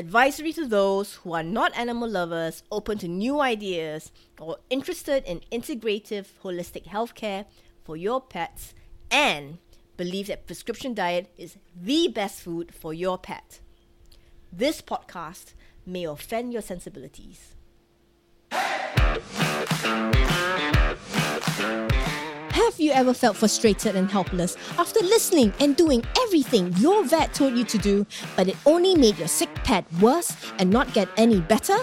advisory to those who are not animal lovers, open to new ideas, or interested in integrative holistic healthcare for your pets, and believe that prescription diet is the best food for your pet. This podcast may offend your sensibilities. Have you ever felt frustrated and helpless after listening and doing everything your vet told you to do, but it only made your sick pet worse and not get any better?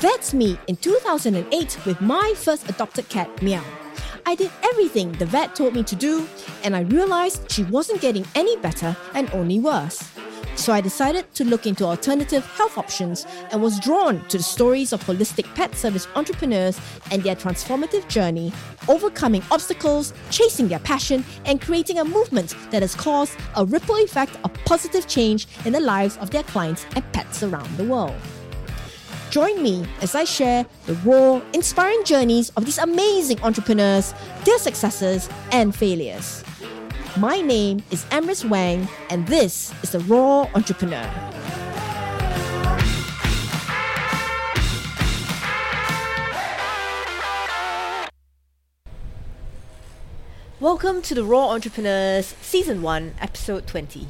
That's me in 2008 with my first adopted cat, Meow. I did everything the vet told me to do, and I realized she wasn't getting any better and only worse. So I decided to look into alternative health options and was drawn to the stories of holistic pet service entrepreneurs and their transformative journey, overcoming obstacles, chasing their passion, and creating a movement that has caused a ripple effect of positive change in the lives of their clients and pets around the world. Join me as I share the raw, inspiring journeys of these amazing entrepreneurs, their successes, and failures. My name is Emrys Wang, and this is The Raw Entrepreneur. Welcome to the Raw Entrepreneurs Season 1, Episode 20.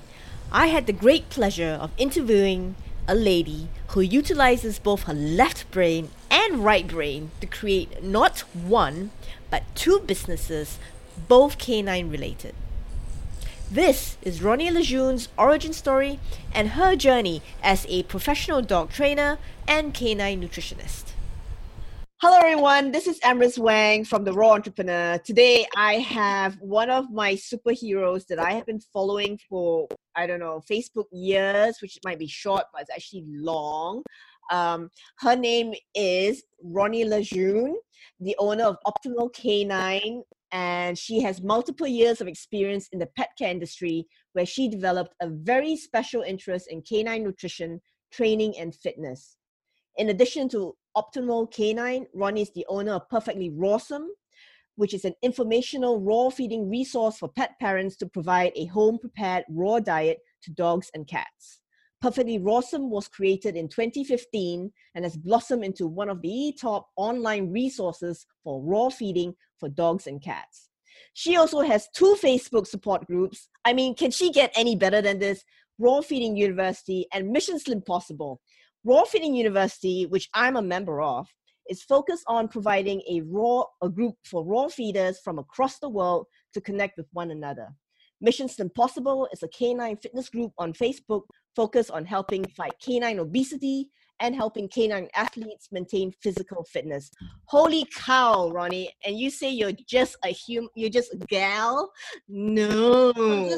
I had the great pleasure of interviewing a lady who utilizes both her left brain and right brain to create not one, but two businesses, both canine related. This is Ronny LeJeune's origin story and her journey as a professional dog trainer and canine nutritionist. Hello, everyone. This is Amris Wang from The Raw Entrepreneur. Today, I have one of my superheroes that I have been following for, I don't know, Facebook years, which might be short, but it's actually long. Um, her name is Ronny LeJeune, the owner of Optimal Canine and she has multiple years of experience in the pet care industry where she developed a very special interest in canine nutrition, training, and fitness. In addition to Optimal Canine, Ronny is the owner of Perfectly Rawsome, which is an informational raw feeding resource for pet parents to provide a home prepared raw diet to dogs and cats. Perfectly Rawsome was created in 2015 and has blossomed into one of the top online resources for raw feeding for dogs and cats. She also has two Facebook support groups. I mean, can she get any better than this? Raw Feeding University and Mission Slimpawsible. Raw Feeding University, which I'm a member of, is focused on providing a raw a group for raw feeders from across the world to connect with one another. Mission Slimpawsible is a canine fitness group on Facebook focused on helping fight canine obesity and helping canine athletes maintain physical fitness. Holy cow, Ronny! And you say you're just a human, you're just a gal? No.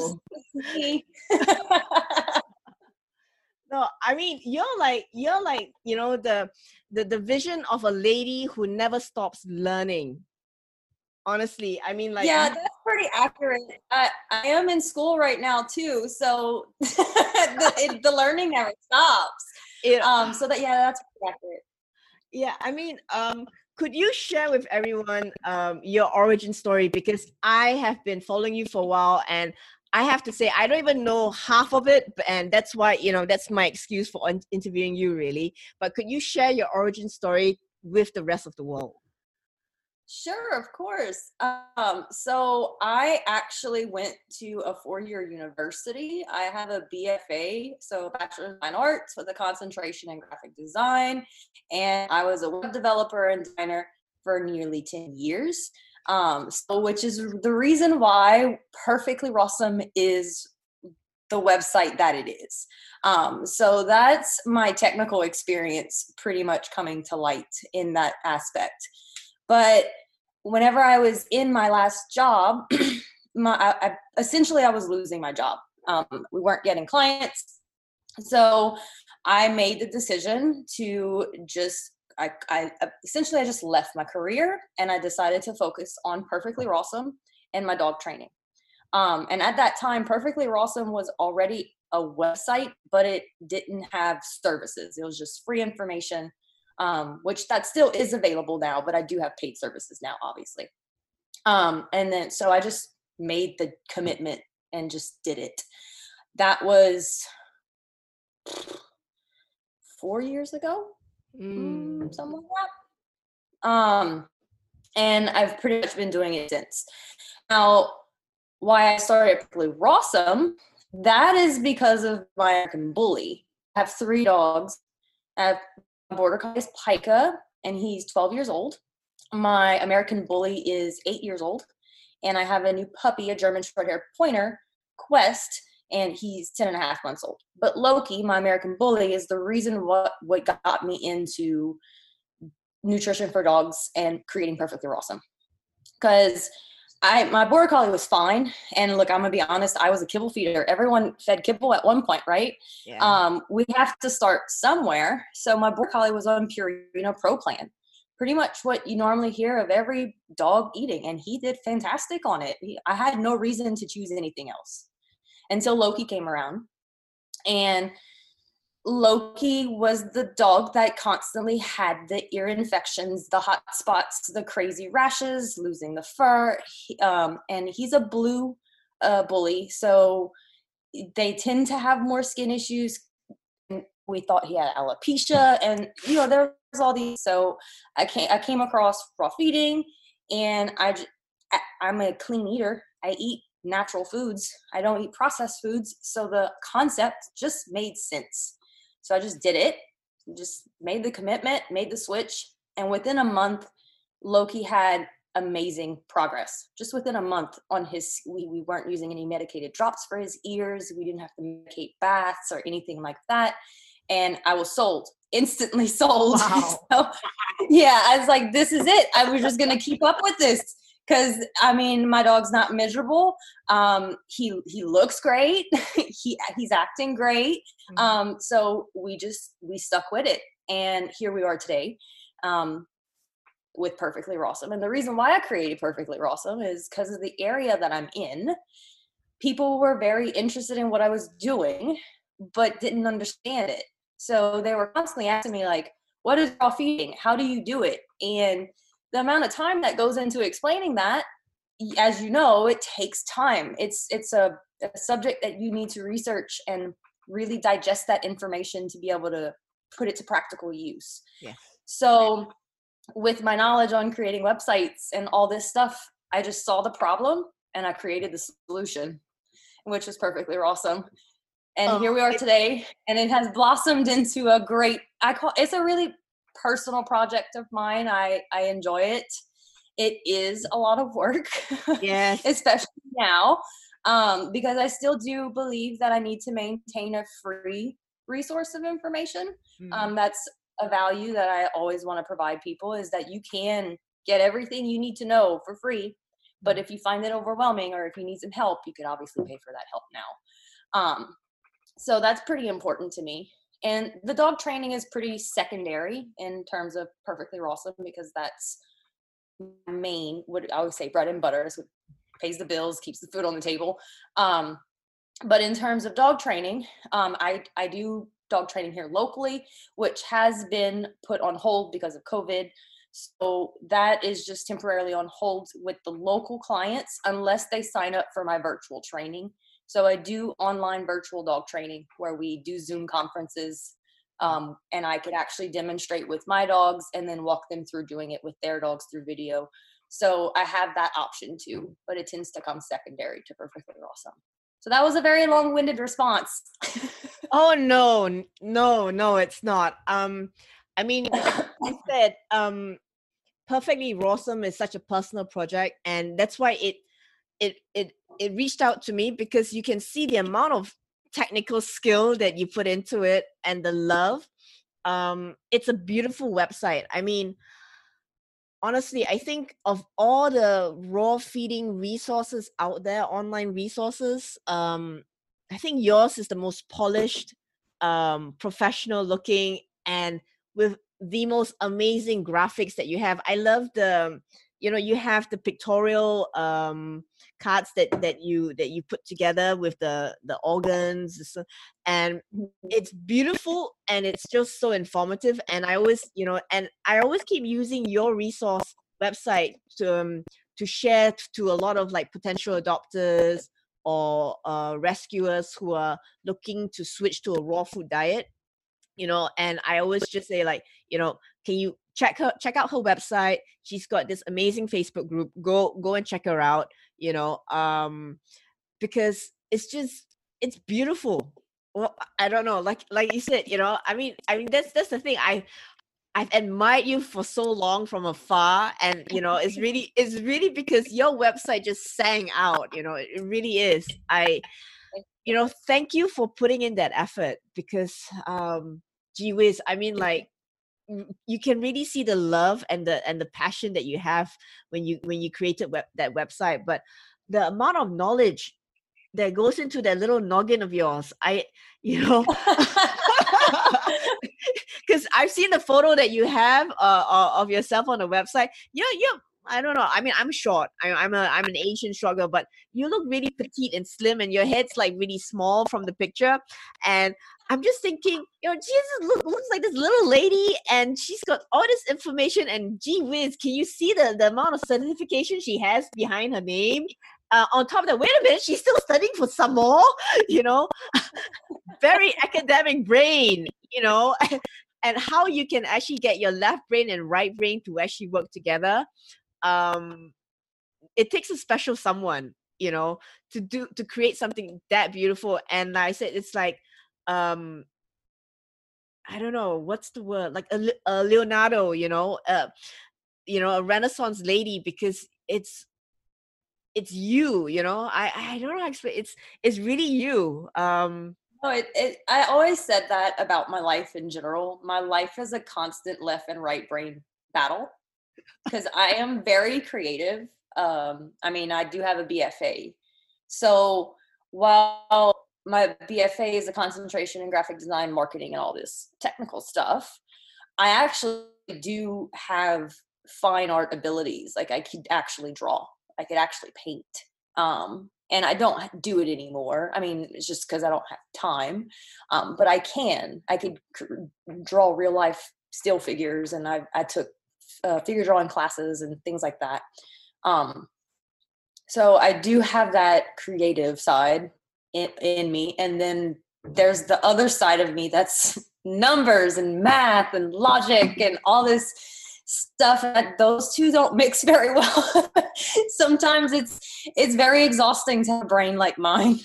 no, I mean you're like you're like you know the the the vision of a lady who never stops learning honestly i mean like yeah that's pretty accurate. I i am in school right now too so the, it, the learning never stops. It, um so that yeah that's pretty accurate. Yeah i mean um could you share with everyone um, your origin story? Because i have been following you for a while and i have to say i don't even know half of it and that's why you know that's my excuse for interviewing you really. But could you share your origin story with the rest of the world Sure, of course. Um, so I actually went to a four-year university. I have a BFA, so Bachelor of Fine Arts with a concentration in graphic design, and I was a web developer and designer for nearly 10 years. Um, so which is the reason why Perfectly Rawsome is the website that it is. Um, so that's my technical experience pretty much coming to light in that aspect. But whenever I was in my last job, my I, I, essentially I was losing my job. Um, we weren't getting clients, so I made the decision to just I, I essentially I just left my career and I decided to focus on Perfectly Rawsome and my dog training. Um, and at that time, Perfectly Rawsome was already a website, but it didn't have services. It was just free information um, which that still is available now, but I do have paid services now, obviously. Um, and then so I just made the commitment and just did it. That was four years ago, mm. something like that. Um, and I've pretty much been doing it since. Now, why I started Blue Rossum, that is because of my American Bully. I have three dogs. I have border collie is Pika, and he's 12 years old. My American Bully is eight years old, and I have a new puppy, a German Shorthair Pointer, Quest, and he's 10 and a half months old. But Loki, my American Bully, is the reason what what got me into nutrition for dogs and creating Perfectly Rawsome. Because I my border collie was fine, and look, I'm gonna be honest. I was a kibble feeder. Everyone fed kibble at one point, right? Yeah. Um, we have to start somewhere. So my border collie was on Purina Pro Plan, pretty much what you normally hear of every dog eating, and he did fantastic on it. He, I had no reason to choose anything else until Loki came around, and Loki was the dog that constantly had the ear infections, the hot spots, the crazy rashes, losing the fur. He, um, and he's a blue uh, bully, so they tend to have more skin issues. We thought he had alopecia, and you know there's all these. So I came I came across raw feeding, and I I'm a clean eater. I eat natural foods. I don't eat processed foods, so the concept just made sense. So I just did it, just made the commitment, made the switch. And within a month, Loki had amazing progress. Just within a month on his, we, we weren't using any medicated drops for his ears. We didn't have to medicate baths or anything like that. And I was sold, instantly sold. Wow. so, yeah, I was like, this is it. I was just going to keep up with this because I mean, my dog's not miserable. Um, he he looks great. he he's acting great. Mm-hmm. Um, so we just we stuck with it, and here we are today. Um, with Perfectly Rawsome. And the reason why I created Perfectly Rawsome is because of the area that I'm in. People were very interested in what I was doing, but didn't understand it. So they were constantly asking me, like, what is raw feeding? How do you do it? And the amount of time that goes into explaining that as you know it takes time. It's it's a, a, subject that you need to research and really digest that information to be able to put it to practical use. Yeah. so with my knowledge on creating websites and all this stuff i just saw the problem and i created the solution which was Perfectly Rawsome. And oh, here we are today and it has blossomed into a great i call it's a really personal project of mine. I I enjoy it. It is a lot of work. Yes. especially now. Um, because I still do believe that I need to maintain a free resource of information. Mm-hmm. Um, that's a value that I always want to provide people is that you can get everything you need to know for free. But mm-hmm. if you find it overwhelming or if you need some help, you could obviously pay for that help now. Um, so that's pretty important to me. And the dog training is pretty secondary in terms of Perfectly Rawsome because that's main what I always say bread and butter is what pays the bills, keeps the food on the table. Um, but in terms of dog training, um, I I do dog training here locally, which has been put on hold because of COVID. So that is just temporarily on hold with the local clients unless they sign up for my virtual training. So I do online virtual dog training where we do Zoom conferences um, and I could actually demonstrate with my dogs and then walk them through doing it with their dogs through video. So I have that option too, but it tends to come secondary to Perfectly Rawsome. So that was a very long-winded response. oh no, no, no, it's not. Um, I mean, I said, um, Perfectly Rawsome is such a personal project, and that's why it it it it reached out to me because you can see the amount of technical skill that you put into it and the love. Um it's a beautiful website. I mean honestly i think of all the raw feeding resources out there online resources um i think yours is the most polished um professional looking and with the most amazing graphics that you have. I love the you know you have the pictorial um cards that that you that you put together with the the organs and it's beautiful and it's just so informative and i always you know and i always keep using your resource website to um, to share to a lot of like potential adopters or uh, rescuers who are looking to switch to a raw food diet you know and i always just say like you know can you check her check out her website she's got this amazing facebook group go go and check her out you know um because it's just it's beautiful well i don't know like like you said you know i mean i mean that's that's the thing i I've admired you for so long from afar, and you know, it's really, it's really because your website just sang out. You know, it really is. I, you know, thank you for putting in that effort because, um, gee whiz, I mean, like, you can really see the love and the and the passion that you have when you when you created web, that website. But the amount of knowledge that goes into that little noggin of yours, I, you know. because I've seen the photo that you have uh, of yourself on the website. You're, you're I don't know. I mean, I'm short. I, am a I'm an Asian short girl, but you look really petite and slim, and your head's like really small from the picture. And I'm just thinking, you know, Jesus look, looks like this little lady, and she's got all this information. And gee whiz, can you see the the amount of certification she has behind her name? Uh, on top of that, wait a minute, she's still studying for some more. You know, very academic brain. You know, and how you can actually get your left brain and right brain to actually work together um it takes a special someone you know to do to create something that beautiful and like i said it's like um i don't know what's the word like a, a leonardo you know uh you know a renaissance lady because it's it's you you know i i don't know explain it's it's really you um no, it, it, I always said that about my life in general. My life is a constant left and right brain battle because I am very creative. Um, I mean, I do have a BFA. So while my BFA is a concentration in graphic design, marketing, and all this technical stuff, I actually do have fine art abilities. Like I could actually draw, I could actually paint. Um, and I don't do it anymore. I mean, it's just because I don't have time. Um, but I can. I could draw real life still figures, and I I took uh, figure drawing classes and things like that. Um, so I do have that creative side in, in me, and then there's the other side of me that's numbers and math and logic and all this stuff that those two don't mix very well sometimes it's it's very exhausting to have a brain like mine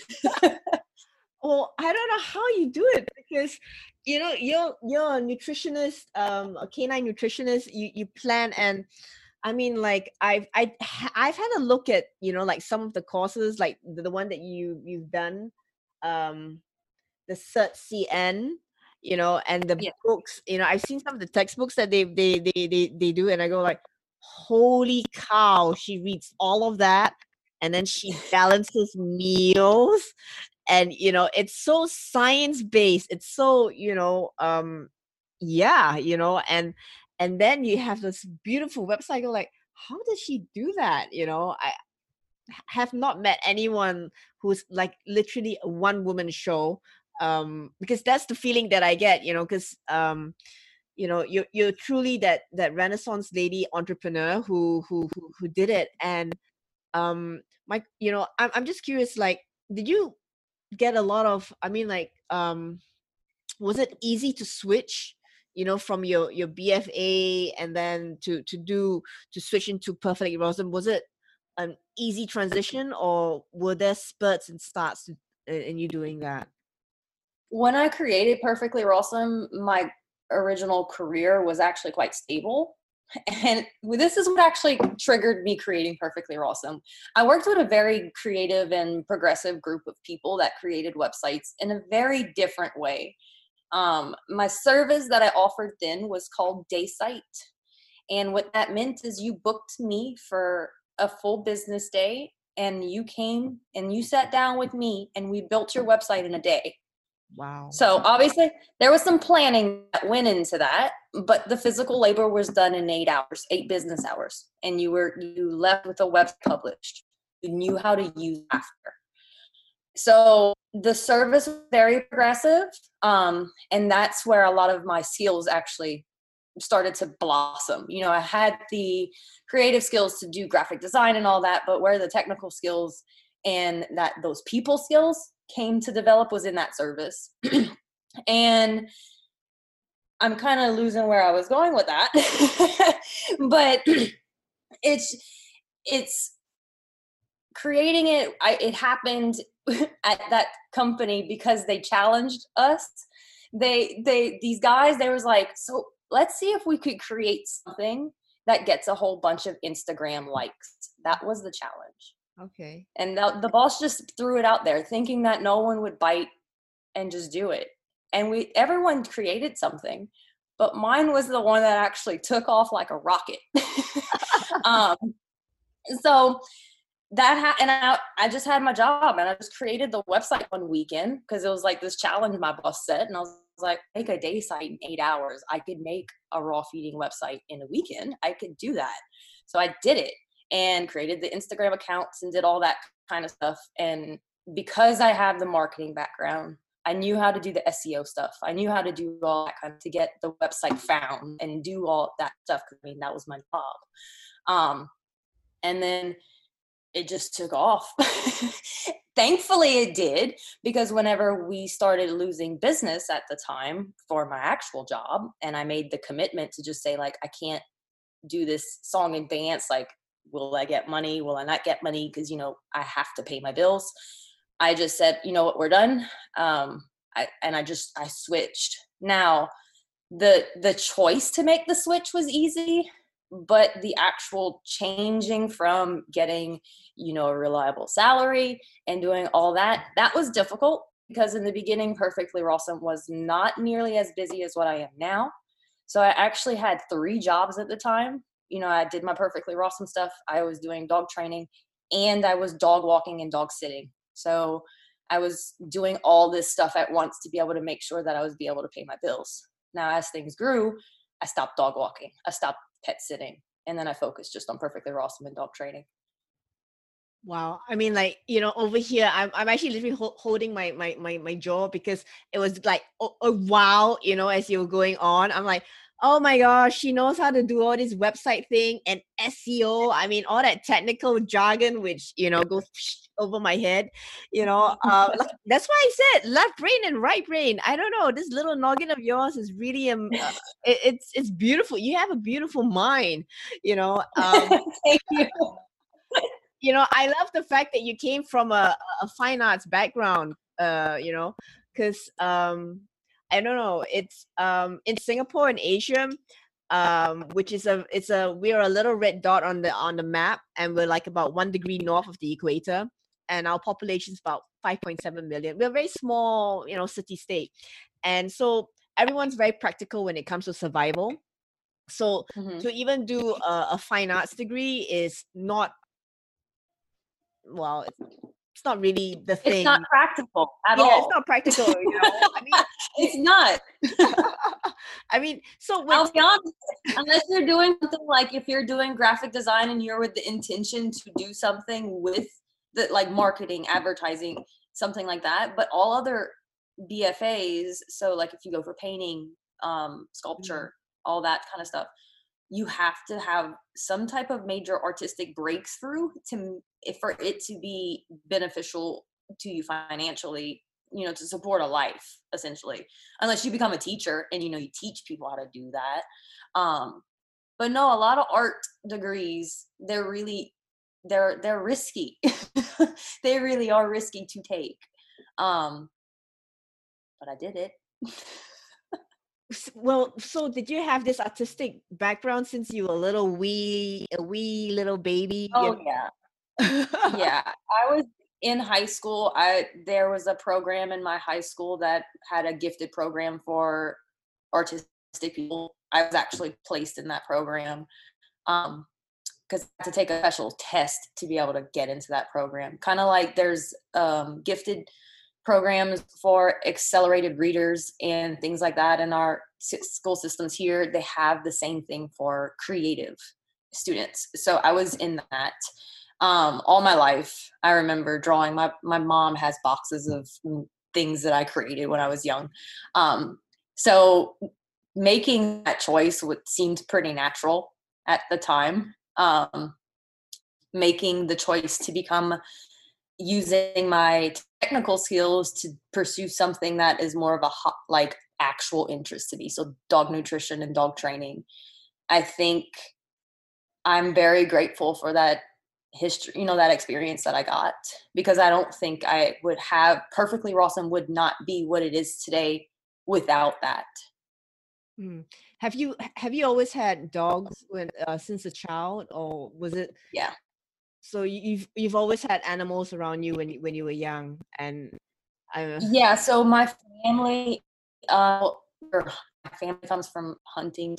well i don't know how you do it because you know you're you're a nutritionist um a canine nutritionist you you plan and i mean like i've I, i've had a look at you know like some of the courses like the, the one that you you've done um the cert cn you know, and the yeah. books, you know, I've seen some of the textbooks that they they they they, they do, and I go like, holy cow, she reads all of that, and then she balances meals, and you know, it's so science based. It's so you know, um, yeah, you know, and and then you have this beautiful website. Go like, how does she do that? You know, I have not met anyone who's like literally a one woman show um because that's the feeling that i get you know because um you know you're, you're truly that that renaissance lady entrepreneur who who who, who did it and um my you know I'm, I'm just curious like did you get a lot of i mean like um was it easy to switch you know from your your bfa and then to to do to switch into perfect Rawsome was it an easy transition or were there spurts and starts in you doing that when I created Perfectly Rawsome, my original career was actually quite stable. And this is what actually triggered me creating Perfectly Rawsome I worked with a very creative and progressive group of people that created websites in a very different way. Um, my service that I offered then was called Daysite. And what that meant is you booked me for a full business day and you came and you sat down with me and we built your website in a day. Wow. So obviously there was some planning that went into that, but the physical labor was done in eight hours, eight business hours, and you were you left with a web published. You knew how to use after. So the service was very progressive, um, and that's where a lot of my skills actually started to blossom. You know, I had the creative skills to do graphic design and all that, but where the technical skills and that those people skills came to develop was in that service. and I'm kind of losing where I was going with that. but it's it's creating it I, it happened at that company because they challenged us. They they these guys they was like, "So let's see if we could create something that gets a whole bunch of Instagram likes." That was the challenge. Okay. And the, the boss just threw it out there thinking that no one would bite and just do it. And we everyone created something but mine was the one that actually took off like a rocket. Um, so that ha- and I, I just had my job and i just created the website one weekend because it was like this challenge my boss set and i was like make a day site in eight hours. I could make a raw feeding website in a weekend. I could do that. So i did it and created the instagram accounts and did all that kind of stuff and because i have the marketing background I knew how to do the SEO stuff. I knew how to do all that kind of to get the website found and do all that stuff. I mean, that was my job. Um, and then it just took off. Thankfully, it did because whenever we started losing business at the time for my actual job, and I made the commitment to just say, like, I can't do this song and dance. Like, will I get money? Will I not get money? Because, you know, I have to pay my bills I just said, you know what, we're done. Um, I, and I just I switched. Now, the the choice to make the switch was easy, but the actual changing from getting you know a reliable salary and doing all that that was difficult because in the beginning Perfectly Rawsome was not nearly as busy as what i am now so i actually had three jobs at the time you know i did my Perfectly Rawsome stuff i was doing dog training and i was dog walking and dog sitting so I was doing all this stuff at once to be able to make sure that I was be able to pay my bills. Now, as things grew, I stopped dog walking, I stopped pet sitting, and then I focused just on Perfectly Rawsome and dog training. Wow. I mean, like, you know, over here, I'm, I'm actually literally ho- holding my, my, my, my jaw because it was like a, a wow, you know, as you were going on. I'm like, oh my gosh, she knows how to do all this website thing and SEO. I mean, all that technical jargon, which, you know, goes over my head, you know. Uh, that's why I said left brain and right brain. I don't know. This little noggin of yours is really, um, uh, it, it's, it's beautiful. You have a beautiful mind, you know. Um, Thank you. You know, I love the fact that you came from a, a fine arts background, uh, you know, because um, I don't know. It's um in Singapore and Asia, um, which is a it's a we're a little red dot on the on the map, and we're like about one degree north of the equator, and our population is about 5.7 million. We're a very small, you know, city state, and so everyone's very practical when it comes to survival. So mm-hmm. to even do a, a fine arts degree is not well it's not really the thing. It's not practical at yeah, all. it's not practical. You know? I mean, it's not. I mean, so when, I'll be honest. Unless you're doing something like if you're doing graphic design and you're with the intention to do something with the like marketing, advertising, something like that. But all other BFAs, so like if you go for painting, um, sculpture, mm-hmm. all that kind of stuff, you have to have some type of major artistic breakthrough to for it to be beneficial to you financially you know to support a life essentially unless you become a teacher and you know you teach people how to do that um but no a lot of art degrees they're really they're they're risky. They really are risky to take um but i did it well so did you have this artistic background since you were a little wee a wee little baby? Oh yeah. Yeah i was in high school i there was a program in my high school that had a gifted program for artistic people. I was actually placed in that program um because to take a special test to be able to get into that program. Kind of like there's um gifted programs for accelerated readers and things like that in our school systems here they have the same thing for creative students. So i was in that um, all my life. I remember drawing my, my mom has boxes of things that i created when i was young. Um, so making that choice would seemed pretty natural at the time. Um, making the choice to become using my technical skills to pursue something that is more of a like actual interest to me. So dog nutrition and dog training. I think I'm very grateful for that history, you know, that experience that I got because I don't think I would have Perfectly Rawsome would not be what it is today without that. Mm. Have you have you always had dogs when uh, since a child, or was it? Yeah. So you've you've always had animals around you when you, when you were young, and. Yeah. So my family, uh, my family comes from hunting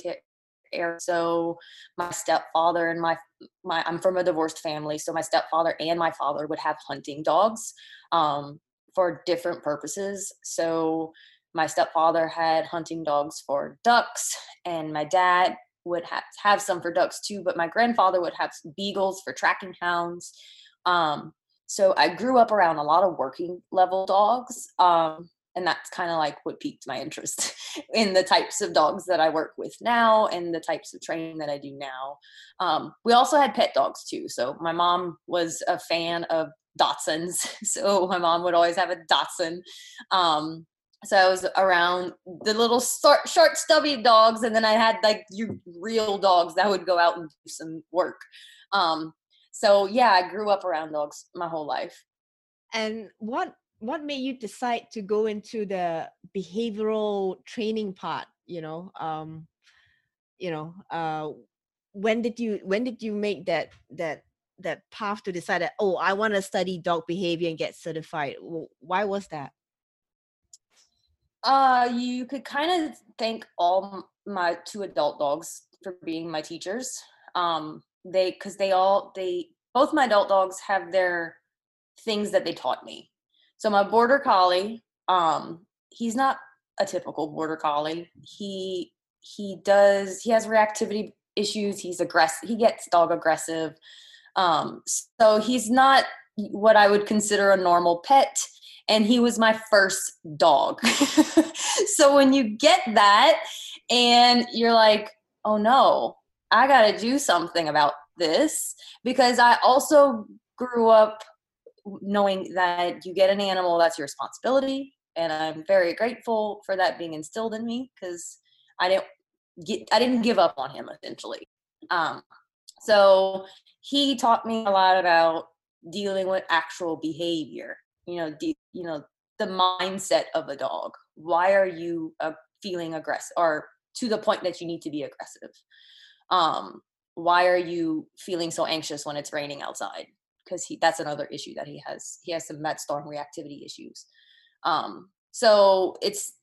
area. So my stepfather and my my I'm from a divorced family, so my stepfather and my father would have hunting dogs um, for different purposes. So my stepfather had hunting dogs for ducks, and my dad would have, have some for ducks too, but my grandfather would have beagles for tracking hounds. Um, so I grew up around a lot of working level dogs. Um, and that's kind of like what piqued my interest in the types of dogs that I work with now and the types of training that I do now. Um, we also had pet dogs too. So my mom was a fan of Dachshunds. So my mom would always have a Dachshund. Um, so I was around the little short, short, stubby dogs, and then I had like your real dogs that would go out and do some work. Um, so yeah, I grew up around dogs my whole life. And what what made you decide to go into the behavioral training part? You know, um, you know, uh, when did you when did you make that that that path to decide that oh I want to study dog behavior and get certified? Why was that? Uh, you could kind of thank all my two adult dogs for being my teachers. Um, they because they all they both my adult dogs have their things that they taught me. So my border collie, um, he's not a typical border collie. He he does he has reactivity issues. He's aggressive. He gets dog aggressive. Um, so he's not what I would consider a normal pet and he was my first dog. so when you get that and you're like, oh no, I got to do something about this because I also grew up knowing that you get an animal that's your responsibility and I'm very grateful for that being instilled in me because I didn't get I didn't give up on him essentially. Um, so he taught me a lot about dealing with actual behavior you know the you know the mindset of a dog. Why are you uh, feeling aggressive or to the point that you need to be aggressive? Um why are you feeling so anxious when it's raining outside? Because he that's another issue that he has he has some met storm reactivity issues. Um so it's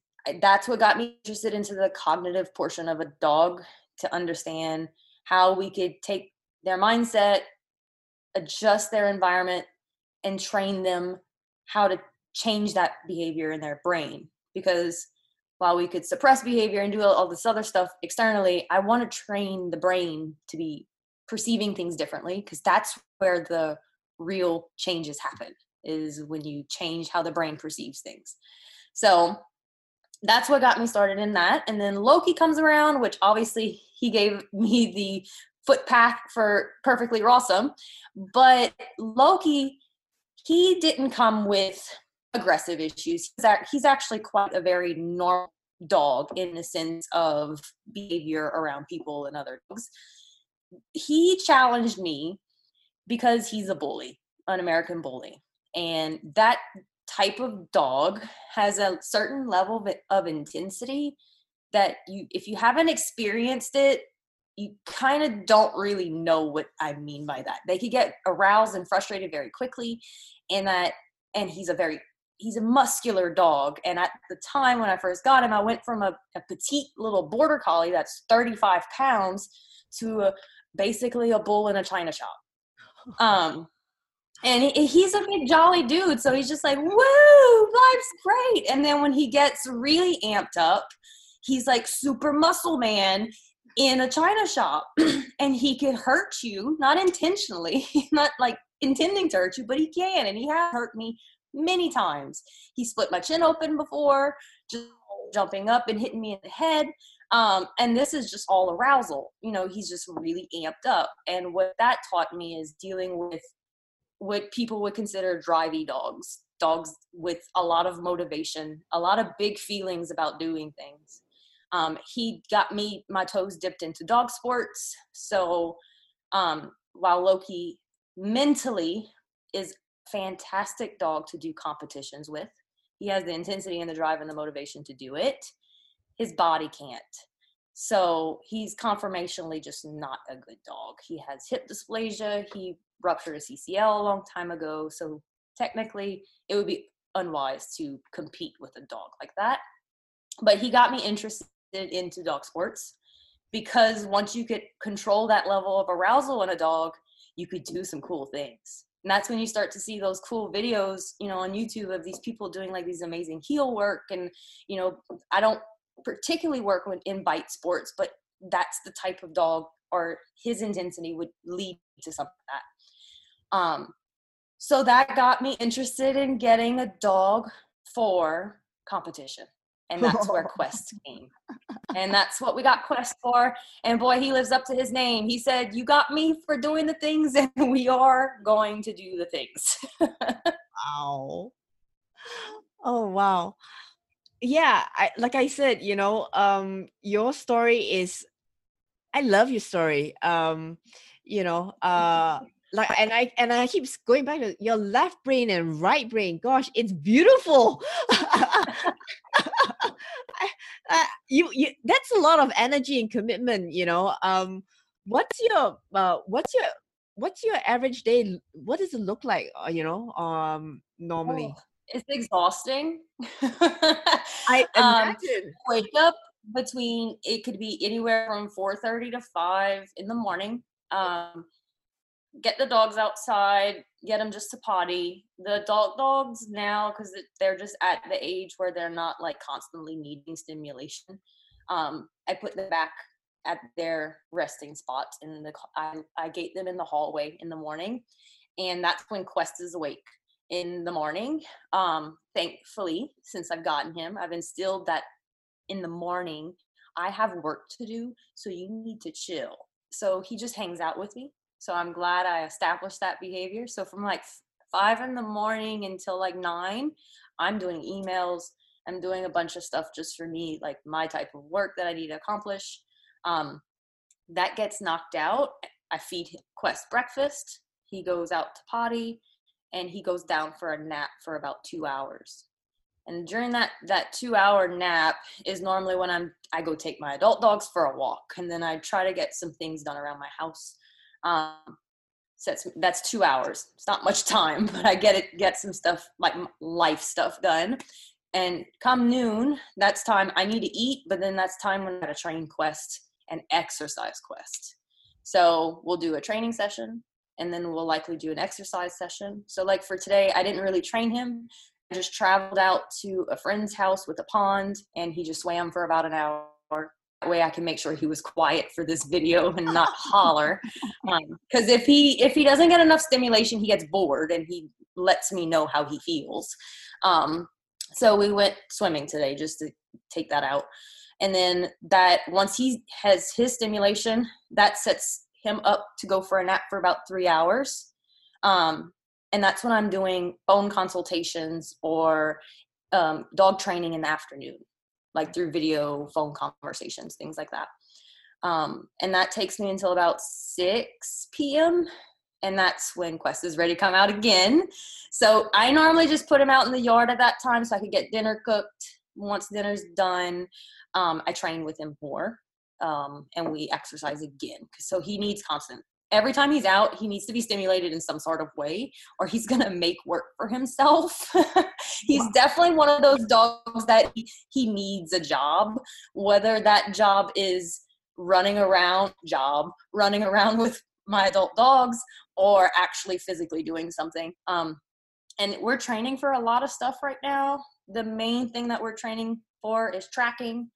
that's what got me interested into the cognitive portion of a dog to understand how we could take their mindset adjust their environment and train them how to change that behavior in their brain because while we could suppress behavior and do all this other stuff externally i want to train the brain to be perceiving things differently because that's where the real changes happen is when you change how the brain perceives things. So that's what got me started in that and then loki comes around which obviously he gave me the footpath for Perfectly Rawsome but loki he didn't come with aggressive issues. He's actually quite a very normal dog in the sense of behavior around people and other dogs. He challenged me because he's a bully, an American bully. And that type of dog has a certain level of, intensity that you if you haven't experienced it you kind of don't really know what I mean by that. They could get aroused and frustrated very quickly, and that, and he's a very he's a muscular dog. And at the time when I first got him, I went from a, a petite little border collie that's 35 pounds to a, basically a bull in a china shop. Um, and he, he's a big jolly dude, so he's just like, "Woo, life's great!" And then when he gets really amped up, he's like super muscle man in a china shop and he could hurt you not intentionally not like intending to hurt you but he can and he has hurt me many times he split my chin open before just jumping up and hitting me in the head um, and this is just all arousal you know he's just really amped up and what that taught me is dealing with what people would consider drivey dogs dogs with a lot of motivation, a lot of big feelings about doing things. Um, he got me my toes dipped into dog sports. So um, while Loki mentally is fantastic dog to do competitions with, he has the intensity and the drive and the motivation to do it. His body can't. So he's conformationally just not a good dog. He has hip dysplasia. He ruptured a CCL a long time ago. So technically, it would be unwise to compete with a dog like that. But he got me interested into dog sports because once you could control that level of arousal in a dog, you could do some cool things. And that's when you start to see those cool videos, you know, on YouTube of these people doing like these amazing heel work. And, you know, I don't particularly work with, in bite sports, but that's the type of dog or his intensity would lead to something like that. Um, so that got me interested in getting a dog for competition and that's where Quest came. And that's what we got Quest for. And boy, he lives up to his name. He said, You got me for doing the things, and we are going to do the things. wow. Oh, wow. Yeah, I, like I said, you know, um, your story is, I love your story. Um, you know, uh, like and I and I keep going back to your left brain and right brain. Gosh, it's beautiful. uh, you you that's a lot of energy and commitment. You know, um, what's your uh, what's your what's your average day? What does it look like? Uh, you know, um, normally. Oh, it's exhausting. I um, imagine. Um, wake up between it could be anywhere from 4:30 to 5 in the morning. Um, get the dogs outside, get them just to potty. The adult dogs now, because they're just at the age where they're not like constantly needing stimulation. Um, I put them back at their resting spot in the. I, I gate them in the hallway in the morning, and that's when Quest is awake in the morning. Um, thankfully, since I've gotten him, I've instilled that in the morning I have work to do, so you need to chill. So he just hangs out with me so I'm glad I established that behavior. So from like five in the morning until like nine, I'm doing emails. I'm doing a bunch of stuff just for me, like my type of work that I need to accomplish. Um, that gets knocked out. I feed Quest breakfast. He goes out to potty, and he goes down for a nap for about two hours. And during that that two hour nap is normally when I'm I go take my adult dogs for a walk, and then I try to get some things done around my house. Um, so that's, that's two hours. It's not much time, but I get it, get some stuff like life stuff done. And come noon, that's time I need to eat, but then that's time when I got to train quest and exercise quest. So we'll do a training session and then we'll likely do an exercise session. So like for today, I didn't really train him. I just traveled out to a friend's house with a pond and he just swam for about an hour way I can make sure he was quiet for this video and not holler. Because um, if he if he doesn't get enough stimulation, he gets bored and he lets me know how he feels. Um, so we went swimming today just to take that out. And then that once he has his stimulation, that sets him up to go for a nap for about three hours. Um, and that's when I'm doing phone consultations or um, dog training in the afternoon like through video, phone conversations, things like that. Um, and that takes me until about 6 p.m. And that's when Quest is ready to come out again. So I normally just put him out in the yard at that time so I could get dinner cooked. Once dinner's done, um, I train with him more um, and we exercise again. So he needs constant every time he's out, he needs to be stimulated in some sort of way, or he's gonna make work for himself. he's wow. definitely one of those dogs that he, he needs a job, whether that job is running around, job, running around with my adult dogs, or actually physically doing something. Um, and we're training for a lot of stuff right now. The main thing that we're training for is tracking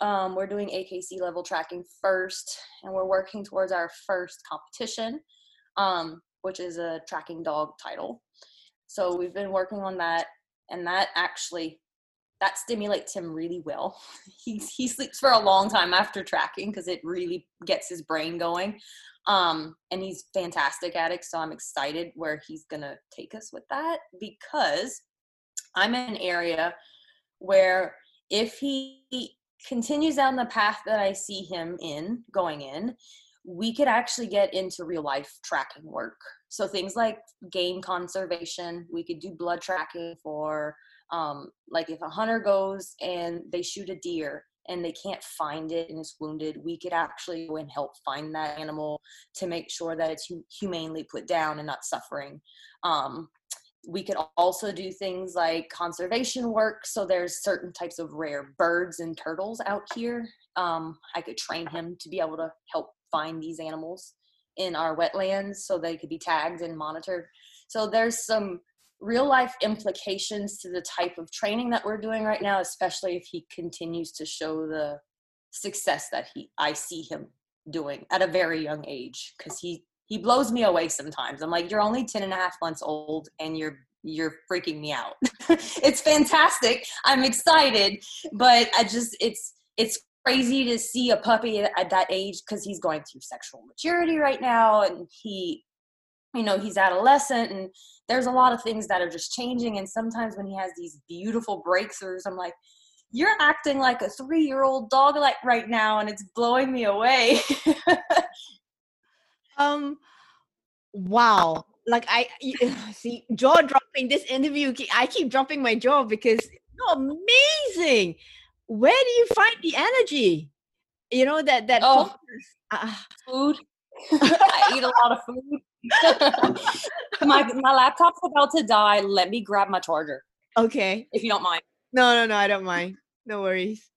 um, we're doing AKC level tracking first, and we're working towards our first competition, um, which is a tracking dog title. So we've been working on that, and that actually that stimulates him really well. He he sleeps for a long time after tracking because it really gets his brain going. Um, and he's fantastic at it. So I'm excited where he's gonna take us with that because I'm in an area where if he continues down the path that I see him in going in, we could actually get into real life tracking work. So things like game conservation, we could do blood tracking for um, like if a hunter goes and they shoot a deer and they can't find it and it's wounded, we could actually go and help find that animal to make sure that it's humanely put down and not suffering. Um, we could also do things like conservation work. So there's certain types of rare birds and turtles out here. Um, I could train him to be able to help find these animals in our wetlands so they could be tagged and monitored. So there's some real life implications to the type of training that we're doing right now, especially if he continues to show the success that he I see him doing at a very young age because he he blows me away sometimes. I'm like, you're only 10 and a half months old and you're you're freaking me out. it's fantastic. I'm excited, but I just it's it's crazy to see a puppy at that age because he's going through sexual maturity right now and he you know he's adolescent and there's a lot of things that are just changing and sometimes when he has these beautiful breakthroughs i'm like you're acting like a three year old dog like right now and it's blowing me away um wow like i see jaw dropping this interview i keep dropping my jaw because you're amazing where do you find the energy you know that that oh, uh, food i eat a lot of food my my laptop's about to die. Let me grab my charger. Okay. If you don't mind. No, no, no, I don't mind. No worries.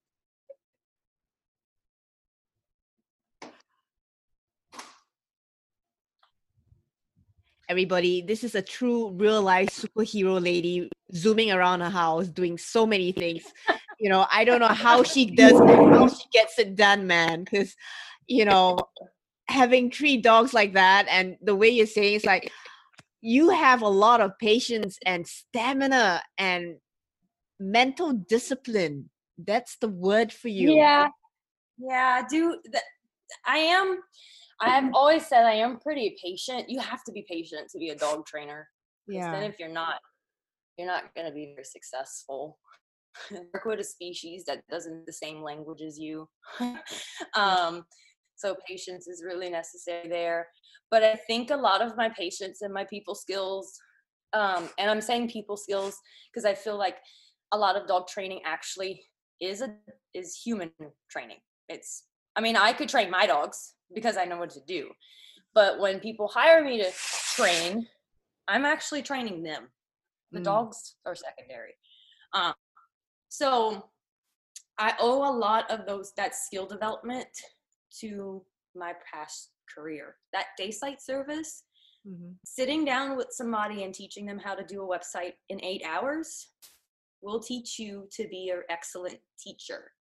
Everybody, this is a true real life superhero lady zooming around her house doing so many things. You know, I don't know how she does it, how she gets it done, man. Because, you know, having three dogs like that and the way you're saying it's like you have a lot of patience and stamina and mental discipline that's the word for you yeah yeah do i am i've always said i am pretty patient. You have to be patient to be a dog trainer yeah then if you're not you're not going to be very successful. Work with a species that doesn't the same language as you. Um so patience is really necessary there. But I think a lot of my patience and my people skills, um, and I'm saying people skills because I feel like a lot of dog training actually is a is human training. It's I mean I could train my dogs because I know what to do, but when people hire me to train, I'm actually training them. The mm. dogs are secondary. Um, so I owe a lot of those that skill development to my past career. That day site service, mm-hmm. sitting down with somebody and teaching them how to do a website in eight hours will teach you to be an excellent teacher,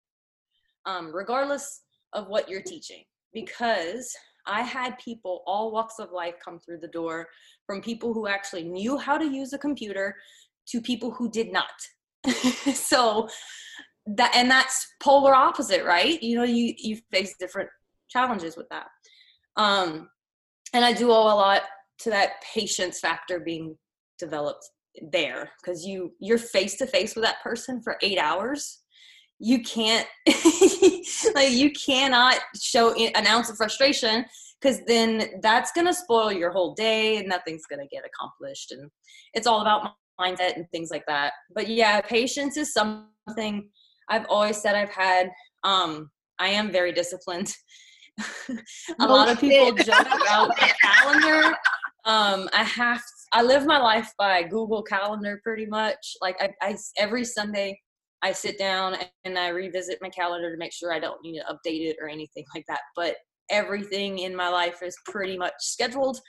um, regardless of what you're teaching. Because I had people, all walks of life, come through the door from people who actually knew how to use a computer to people who did not. so that and that's polar opposite right you know you you face different challenges with that. Um, and I do owe a lot to that patience factor being developed there because you you're face to face with that person for eight hours you can't like you cannot show an ounce of frustration because then that's gonna spoil your whole day and nothing's gonna get accomplished and it's all about mindset and things like that but yeah patience is something i've always said i've had um i am very disciplined a lot of people joke about the calendar. Um, I have I live my life by Google Calendar pretty much. Like I, I every Sunday I sit down and I revisit my calendar to make sure I don't need to update it or anything like that. But everything in my life is pretty much scheduled.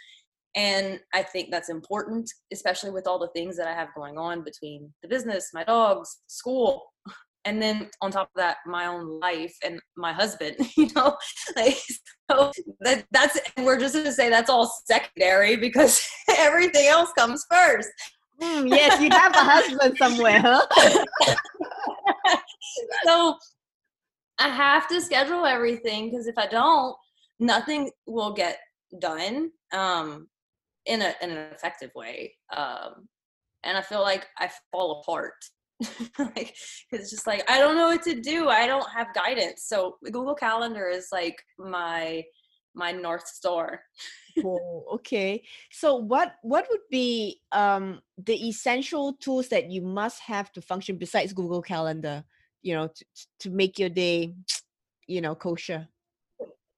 And I think that's important, especially with all the things that I have going on between the business, my dogs, school, and then on top of that my own life and my husband you know like so that that's we're just going to say that's all secondary because everything else comes first mm, yes you have a husband somewhere huh so i have to schedule everything because if i don't nothing will get done um in, a, in an effective way um and I feel like I fall apart. like it's just like I don't know what to do. I don't have guidance. So Google Calendar is like my my north star. oh, okay. So what what would be um the essential tools that you must have to function besides Google Calendar, you know, to, to make your day, you know, kosher?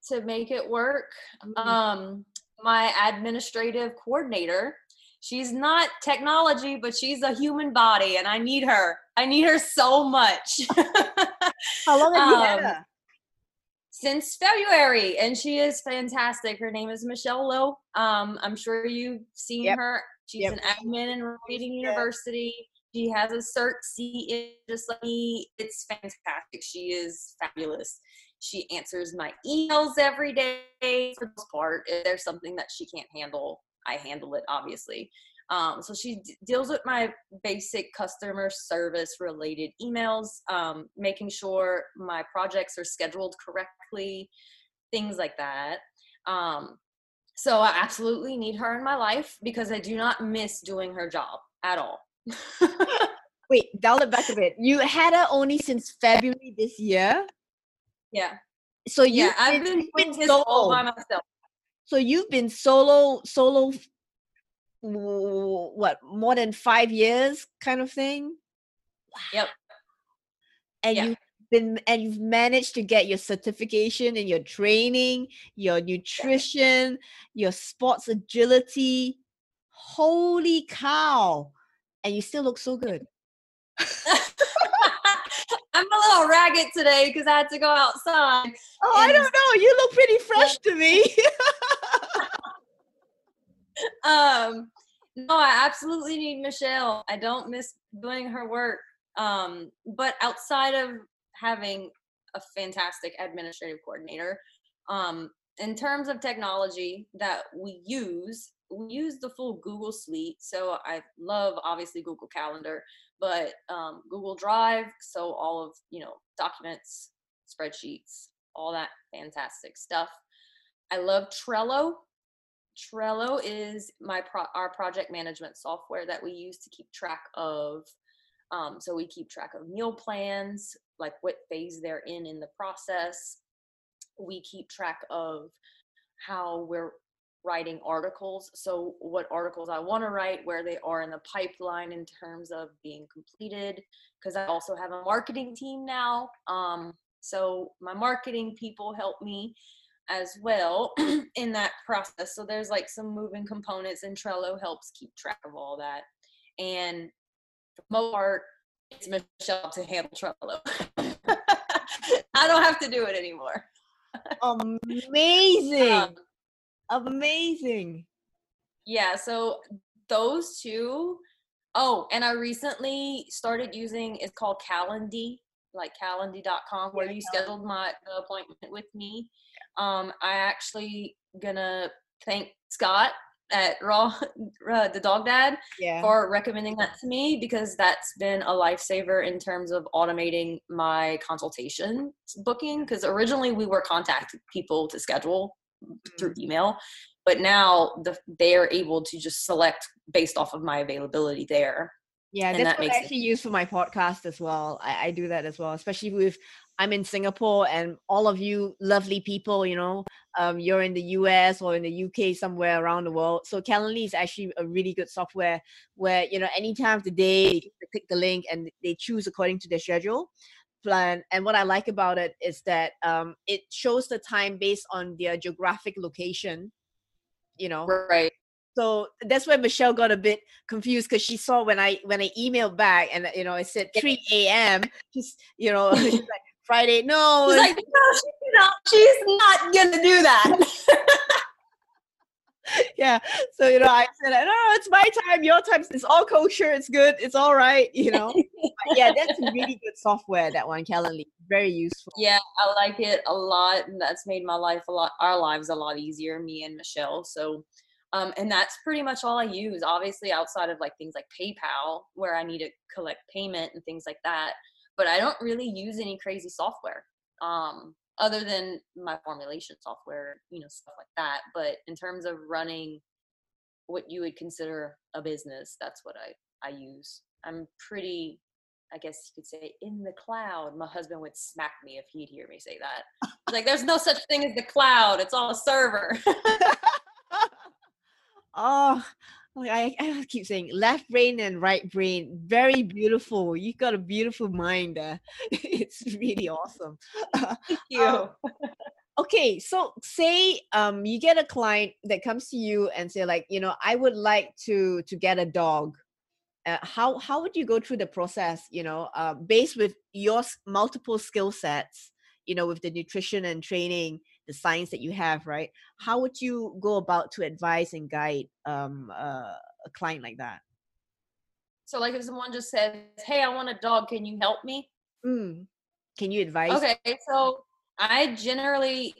To make it work. Mm-hmm. Um my administrative coordinator she's not technology, but she's a human body, and I need her. I need her so much. How long have you had um, her? Since February, and she is fantastic. Her name is Michelle Lowe. Um, I'm sure you've seen yep. her. She's yep. an admin in Feeding University. She has a cert C just like me. It's fantastic. She is fabulous. She answers my emails every day for the most part. If there's something that she can't handle, I handle it obviously. Um, so she d- deals with my basic customer service related emails, um, making sure my projects are scheduled correctly, things like that. Um, so I absolutely need her in my life because I do not miss doing her job at all. Wait, dial it back a bit. You had her only since February this year. Yeah. So you yeah, I've been doing this all by myself. So you've been solo solo what more than five years kind of thing? Yep. And you've been and you've managed to get your certification and your training your nutrition your sports agility. Holy cow. And you still look so good. I'm a little ragged today because I had to go outside. Oh, I don't know. You look pretty fresh to me. um, no, I absolutely need Michelle. I don't miss doing her work. Um, but outside of having a fantastic administrative coordinator, um, in terms of technology that we use, we use the full Google suite. So I love obviously Google Calendar, but um, Google Drive. So all of you know documents, spreadsheets, all that fantastic stuff. I love Trello. Trello is my pro- our project management software that we use to keep track of. Um, so we keep track of meal plans, like what phase they're in in the process. We keep track of how we're writing articles. So what articles I want to write, where they are in the pipeline in terms of being completed. Because I also have a marketing team now. Um, so my marketing people help me as well in that process. So there's like some moving components, and Trello helps keep track of all that. And for most part, it's Michelle to handle Trello. I don't have to do it anymore. Amazing. Um, Amazing. Yeah, so those two. Oh, and I recently started using it's called Calendly, like calendly.com where you scheduled my appointment with me um, I actually gonna thank Scott at Raw, uh, the Dog Dad, yeah. for recommending that to me because that's been a lifesaver in terms of automating my consultation booking. Because originally we were contacting people to schedule mm-hmm. through email, but now the, they are able to just select based off of my availability there. Yeah, that's that what I actually it- use for my podcast as well. I, I do that as well, especially with I'm in Singapore and all of you lovely people, you know, um, you're in the US or in the UK somewhere around the world. So Calendly is actually a really good software where, you know, any time of the day, they click the link and they choose according to their schedule plan. And what I like about it is that um, it shows the time based on their geographic location, you know. Right. So that's where Michelle got a bit confused because she saw when I when I emailed back and you know I said 3 a.m. She's you know she's like Friday. No, she's like, no, she's not, she's not gonna do that. yeah. So you know, I said, no, no, it's my time, your time. It's all kosher. It's good. It's all right. You know. yeah, that's really good software. That one, Calendly, very useful. Yeah, I like it a lot, and that's made my life a lot, our lives a lot easier. Me and Michelle. So. Um, and that's pretty much all I use. Obviously, outside of like things like PayPal, where I need to collect payment and things like that but I don't really use any crazy software um, other than my formulation software, you know, stuff like that. But in terms of running what you would consider a business, that's what I, I use. I'm pretty, I guess you could say, in the cloud. My husband would smack me if he'd hear me say that. like, there's no such thing as the cloud. It's all a server. oh, I, I keep saying left brain and right brain. Very beautiful. You've got a beautiful mind there. it's really awesome. Thank you. Um, okay so say um you get a client that comes to you and say like you know i would like to to get a dog uh, how how would you go through the process you know uh, based with your multiple skill sets you know with the nutrition and training the science that you have right how would you go about to advise and guide um uh, a client like that so like if someone just says hey i want a dog can you help me mm. can you advise okay so I generally,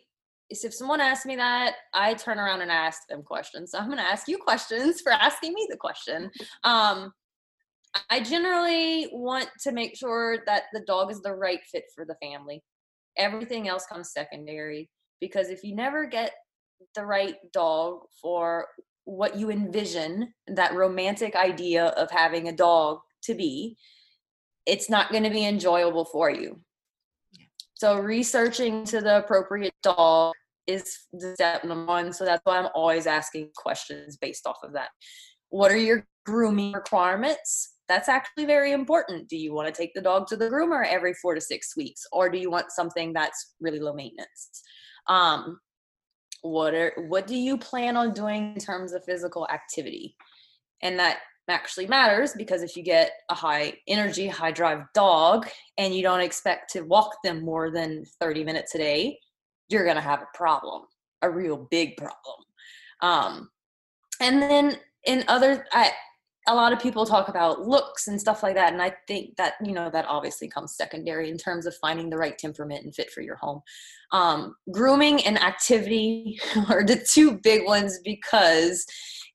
if someone asks me that, I turn around and ask them questions. So I'm going to ask you questions for asking me the question. Um, I generally want to make sure that the dog is the right fit for the family. Everything else comes secondary because if you never get the right dog for what you envision that romantic idea of having a dog to be, it's not going to be enjoyable for you. So researching to the appropriate dog is the step number one. So that's why I'm always asking questions based off of that. What are your grooming requirements? That's actually very important. Do you want to take the dog to the groomer every four to six weeks, or do you want something that's really low maintenance? Um, what are what do you plan on doing in terms of physical activity? And that actually matters because if you get a high energy, high drive dog and you don't expect to walk them more than 30 minutes a day, you're going to have a problem, a real big problem. Um, and then in other, I, a lot of people talk about looks and stuff like that. And I think that, you know, that obviously comes secondary in terms of finding the right temperament and fit for your home. Um, grooming and activity are the two big ones because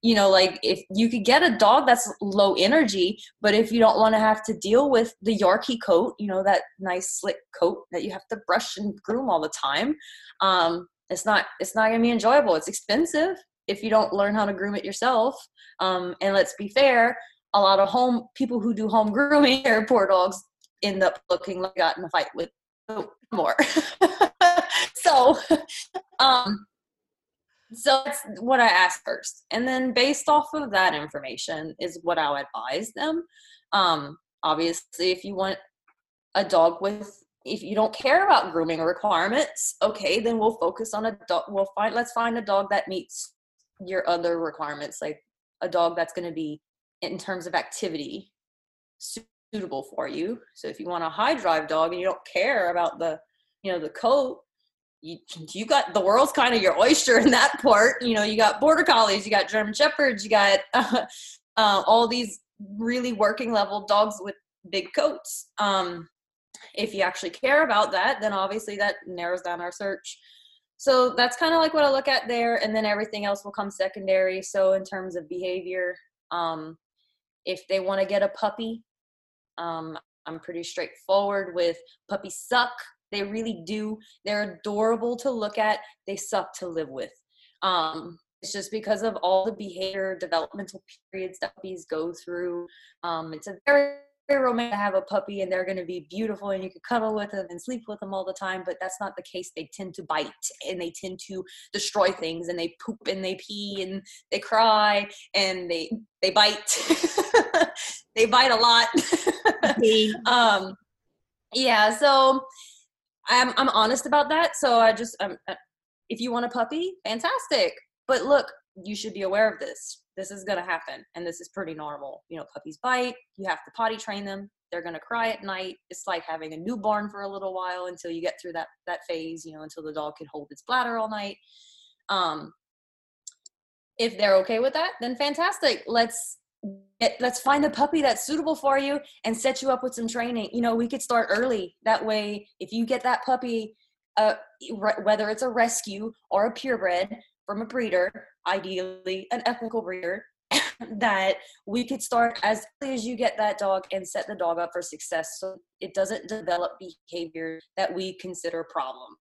you know like if you could get a dog that's low energy but if you don't want to have to deal with the yorkie coat you know that nice slick coat that you have to brush and groom all the time um, it's not it's not going to be enjoyable it's expensive if you don't learn how to groom it yourself um, and let's be fair a lot of home people who do home grooming their poor dogs end up looking like got in a fight with more so um so that's what I ask first. And then based off of that information is what I'll advise them. Um, obviously, if you want a dog with if you don't care about grooming requirements, okay, then we'll focus on a dog. We'll find let's find a dog that meets your other requirements, like a dog that's going to be in terms of activity suitable for you. So if you want a high drive dog and you don't care about the you know the coat, you you got the world's kind of your oyster in that part. You know, you got border collies, you got German shepherds, you got uh, uh, all these really working level dogs with big coats. Um, if you actually care about that, then obviously that narrows down our search. So that's kind of like what I look at there, and then everything else will come secondary. So in terms of behavior, um, if they want to get a puppy, um, I'm pretty straightforward with puppies suck they really do. They're adorable to look at. They suck to live with. Um, it's just because of all the behavior developmental periods that puppies go through. Um, it's a very, very romantic to have a puppy and they're going to be beautiful and you can cuddle with them and sleep with them all the time, but that's not the case. They tend to bite and they tend to destroy things and they poop and they pee and they cry and they they bite. they bite a lot. um, yeah, so I'm I'm honest about that. So I just um, uh, if you want a puppy, fantastic. But look, you should be aware of this. This is gonna happen, and this is pretty normal. You know, puppies bite. You have to potty train them. They're gonna cry at night. It's like having a newborn for a little while until you get through that that phase. You know, until the dog can hold its bladder all night. Um, if they're okay with that, then fantastic. Let's let's find a puppy that's suitable for you and set you up with some training you know we could start early that way if you get that puppy uh, whether it's a rescue or a purebred from a breeder ideally an ethical breeder that we could start as early as you get that dog and set the dog up for success so it doesn't develop behavior that we consider problems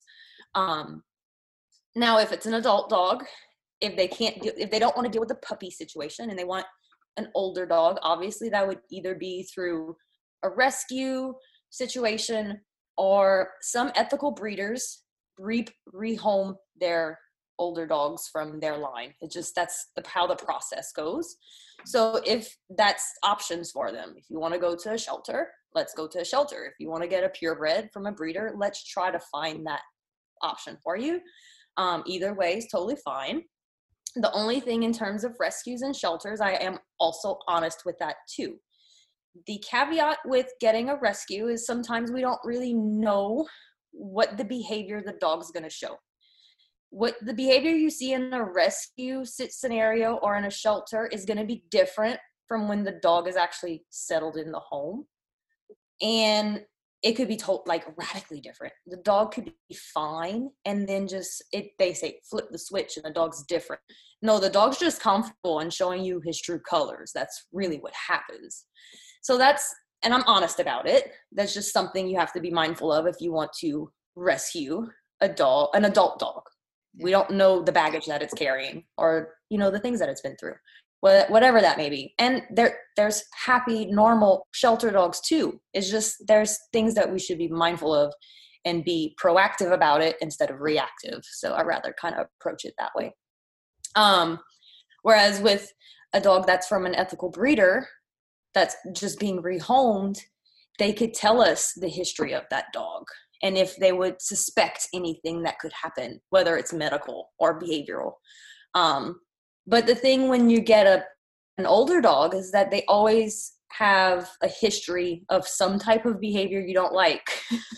um, now if it's an adult dog if they can't if they don't want to deal with the puppy situation and they want an older dog, obviously that would either be through a rescue situation or some ethical breeders re rehome their older dogs from their line. It's just that's the, how the process goes. So if that's options for them, if you want to go to a shelter, let's go to a shelter. If you want to get a purebred from a breeder, let's try to find that option for you. Um, either way is totally fine. The only thing in terms of rescues and shelters, I am also honest with that too. The caveat with getting a rescue is sometimes we don't really know what the behavior the dog's going to show what the behavior you see in a rescue scenario or in a shelter is going to be different from when the dog is actually settled in the home. And it could be told like radically different. The dog could be fine and then just it they say flip the switch and the dog's different. No the dog's just comfortable and showing you his true colors. That's really what happens. So that's and i'm honest about it. That's just something you have to be mindful of if you want to rescue a dog an adult dog we don't know the baggage that it's carrying or you know the things that it's been through whatever that may be. And there there's happy normal shelter dogs too. It's just there's things that we should be mindful of and be proactive about it instead of reactive. So i rather kind of approach it that way. Um whereas with a dog that's from an ethical breeder that's just being rehomed they could tell us the history of that dog and if they would suspect anything that could happen, whether it's medical or behavioral. Um, but the thing when you get a an older dog is that they always have a history of some type of behavior you don't like.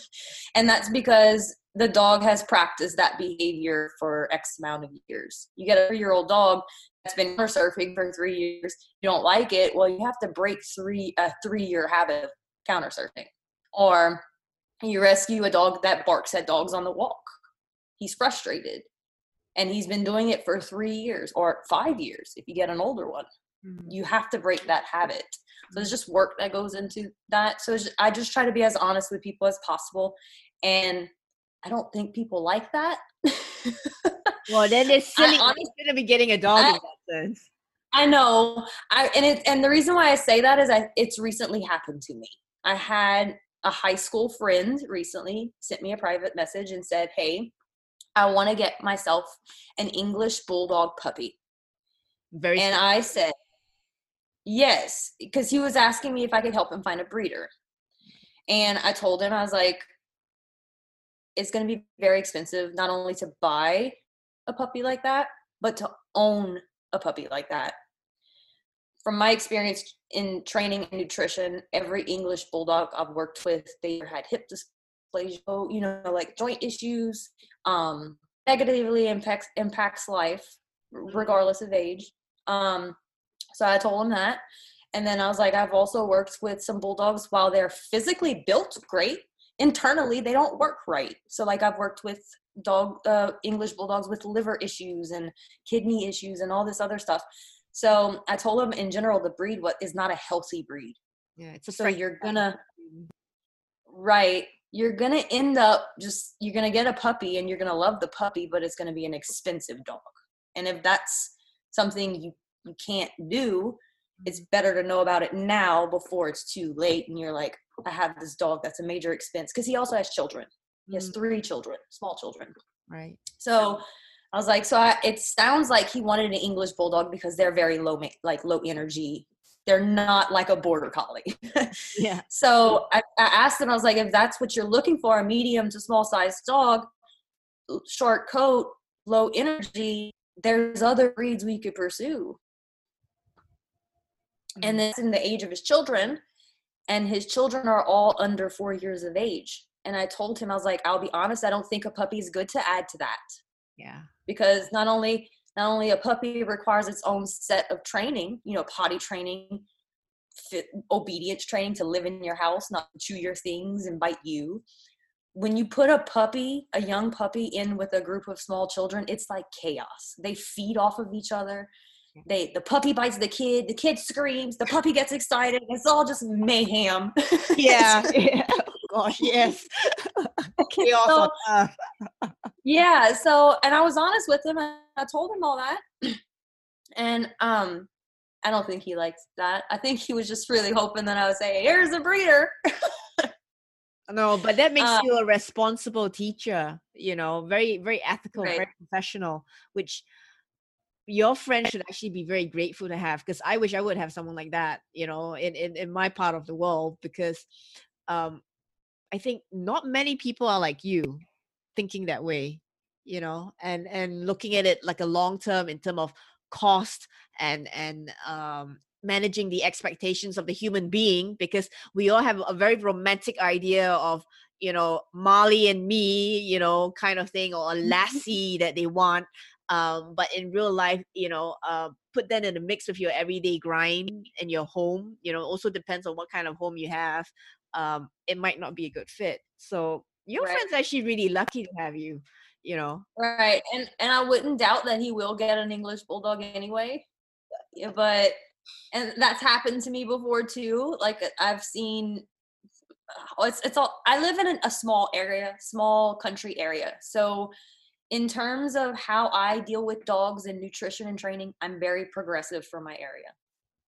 and that's because the dog has practiced that behavior for X amount of years. You get a three year old dog that's been counter surfing for three years, you don't like it, well, you have to break three a three year habit of counter surfing. Or you rescue a dog that barks at dogs on the walk. He's frustrated. And he's been doing it for three years or five years if you get an older one. Mm-hmm. You have to break that habit. So there's just work that goes into that. So just, I just try to be as honest with people as possible. And I don't think people like that. well, then it's silly. I'm going to be getting a dog I, in that sense. I know. I and it and the reason why I say that is I it's recently happened to me. I had a high school friend recently sent me a private message and said, Hey, I want to get myself an English bulldog puppy. Very and I said, Yes, because he was asking me if I could help him find a breeder. And I told him, I was like, it's going to be very expensive, not only to buy a puppy like that, but to own a puppy like that from my experience in training and nutrition, every English bulldog I've worked with, they had hip dysplasia, you know, like joint issues, um, negatively impacts impacts life, regardless of age. Um, so I told him that, and then I was like, I've also worked with some bulldogs while they're physically built great, internally they don't work right. So like I've worked with dog uh, English bulldogs with liver issues and kidney issues and all this other stuff. So I told him in general the breed what is not a healthy breed. Yeah, it's a so you're gonna right. You're gonna end up just you're gonna get a puppy and you're gonna love the puppy, but it's gonna be an expensive dog. And if that's something you you can't do, it's better to know about it now before it's too late and you're like, I have this dog that's a major expense because he also has children. He has mm. three children, small children. Right. So I was like, so I, it sounds like he wanted an English bulldog because they're very low, like low energy. They're not like a border collie. yeah. So I, I asked him, I was like, if that's what you're looking for, a medium to small sized dog, short coat, low energy, there's other breeds we could pursue. Mm-hmm. And then in the age of his children, and his children are all under four years of age. And I told him, I was like, I'll be honest, I don't think a puppy is good to add to that. Yeah. Because not only not only a puppy requires its own set of training, you know, potty training, fit, obedience training to live in your house, not chew your things and bite you. When you put a puppy, a young puppy in with a group of small children, it's like chaos. They feed off of each other. They the puppy bites the kid, the kid screams, the puppy gets excited. It's all just mayhem. Yeah. yeah. Oh gosh, yes. chaos so, yeah so and i was honest with him i told him all that and um I don't think he liked that. I think he was just really hoping that I would say, "Here's a breeder." no, but that makes Um, you a responsible teacher. You know, very very ethical, Right. very professional, which your friend should actually be very grateful to have because i wish i would have someone like that you know in, in in my part of the world because um i think not many people are like you thinking that way you know and and looking at it like a long term in terms of cost and and um managing the expectations of the human being because we all have a very romantic idea of you know Marley and me you know kind of thing or a lassie that they want um but in real life you know uh put that in a mix with your everyday grind and your home you know also depends on what kind of home you have um it might not be a good fit. So your Right. friend's actually really lucky to have you you know Right. And and I wouldn't doubt that he will get an English bulldog anyway. But and that's happened to me before too. Like uh, I've seen oh, it's it's all I live in a small area, small country area. So in terms of how I deal with dogs and nutrition and training, I'm very progressive for my area.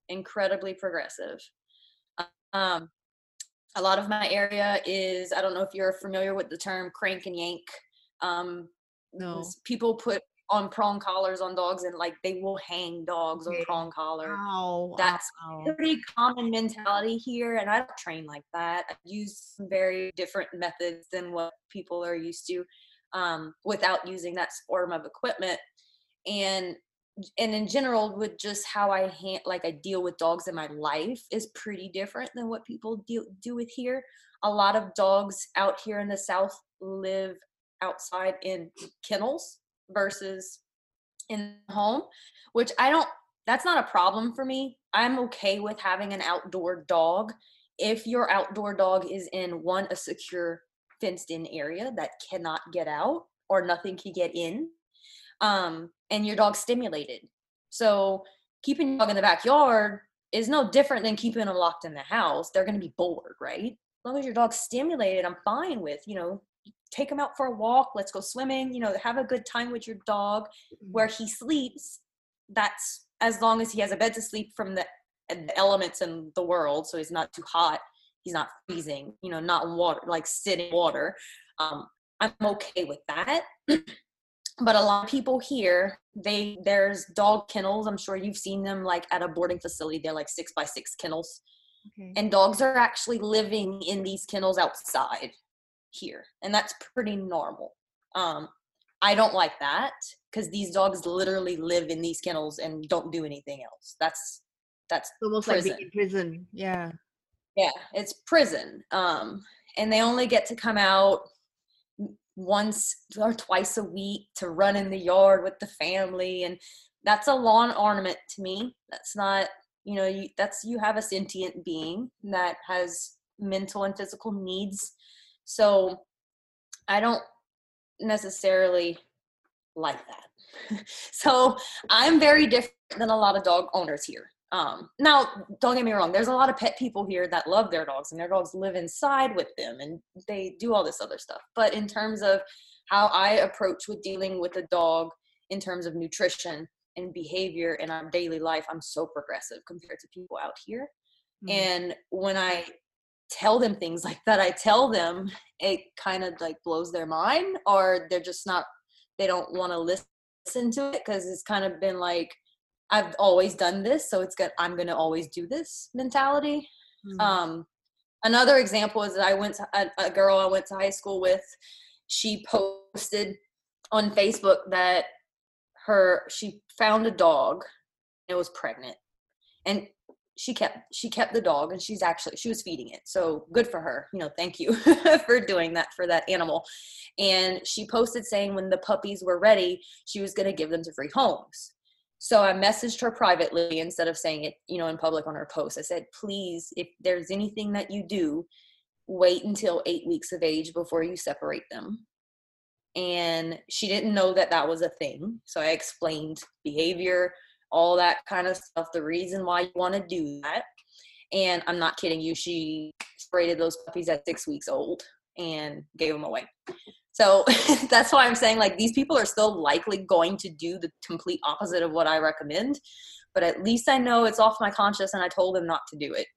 Incredibly progressive. Um a lot of my area is I don't know if you're familiar with the term crank and yank. Um no people put on prong collars on dogs and like they will hang dogs on prong collar. Ow, That's ow. Pretty common mentality here, and I don't train like that. I use some very different methods than what people are used to, um, without using that form of equipment. And and in general, with just how I hand, like I deal with dogs in my life is pretty different than what people deal do with here. A lot of dogs out here in the south live outside in kennels versus in the home, which I don't that's not a problem for me. I'm okay with having an outdoor dog if your outdoor dog is in one a secure fenced in area that cannot get out or nothing can get in. Um and your dog's stimulated. So keeping your dog in the backyard is no different than keeping them locked in the house. They're going to be bored, right? As long as your dog's stimulated, I'm fine with, you know, take them out for a walk, let's go swimming, you know, have a good time with your dog where he sleeps. That's as long as he has a bed to sleep from the, the elements in the world, so he's not too hot, he's not freezing, you know, not water, like sitting water. Um, I'm okay with that. but a lot of people here they there's dog kennels. I'm sure you've seen them like at a boarding facility. They're like six by six kennels. Okay. and dogs are actually living in these kennels outside here and that's pretty normal. Um i don't like that because these dogs literally live in these kennels and don't do anything else. That's that's almost like prison. being in prison. Yeah. Yeah it's prison. Um and they only get to come out once or twice a week to run in the yard with the family and that's a lawn ornament to me. That's not you know you, that's you have a sentient being that has mental and physical needs. So i don't necessarily like that. So i'm very different than a lot of dog owners here um, now, don't get me wrong. There's a lot of pet people here that love their dogs, and their dogs live inside with them, and they do all this other stuff. But in terms of how I approach with dealing with a dog, in terms of nutrition and behavior in our daily life, I'm so progressive compared to people out here. Mm. And when I tell them things like that, I tell them it kind of like blows their mind, or they're just not. They don't want to listen to it because it's kind of been like I've always done this, so it's good. I'm gonna always do this mentality. Mm. Um, another example is that I went to a, a girl I went to high school with. She posted on Facebook that her she found a dog. and It was pregnant, and she kept she kept the dog, and she's actually she was feeding it. So good for her. You know, thank you for doing that for that animal. And she posted saying when the puppies were ready, she was gonna give them to free homes. So I messaged her privately instead of saying it, you know, in public on her post. I said, please, if there's anything that you do, wait until eight weeks of age before you separate them. And she didn't know that that was a thing. So I explained behavior, all that kind of stuff, the reason why you want to do that. And I'm not kidding you, she separated those puppies at six weeks old and gave them away. So that's why I'm saying like these people are still likely going to do the complete opposite of what I recommend, but at least I know it's off my conscience and I told them not to do it.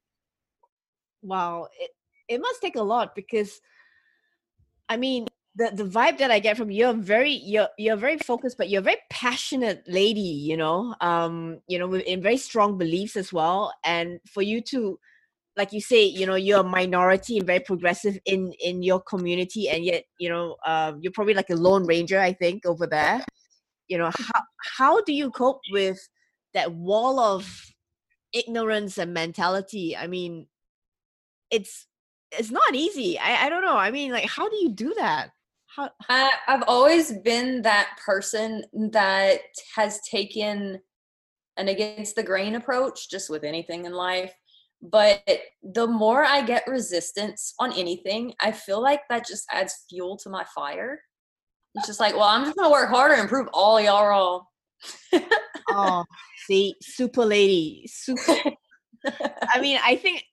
Wow, it it must take a lot because I mean the the vibe that I get from you, you're very you're you're very focused, but you're a very passionate lady, you know. Um, you know, in very strong beliefs as well. And for you to like you say, you know, you're a minority and very progressive in in your community, and yet, you know, uh, you're probably like a lone ranger, I think, over there. You know, how how do you cope with that wall of ignorance and mentality? I mean, it's it's not easy. I I don't know. I mean, like, how do you do that? How? I've always been that person that has taken an against the grain approach, just with anything in life but the more I get resistance on anything, I feel like that just adds fuel to my fire. It's just like, well, I'm just gonna work harder and prove all y'all wrong. oh, see, super lady, super. I mean, I think,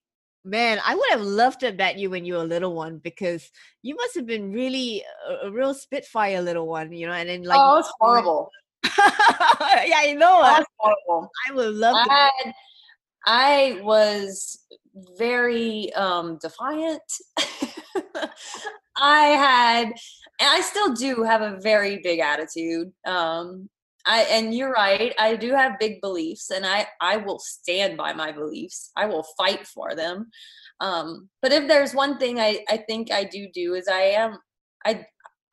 man, I would have loved to bet you when you were a little one because you must have been really a, a real spitfire little one, you know. And then like, oh, it's horrible. yeah, I know. That's horrible. I would love. I had, I was very um, defiant. I had, and I still do have a very big attitude. Um, I and you're right. I do have big beliefs, and I I will stand by my beliefs. I will fight for them. Um, but if there's one thing I I think I do do is I am I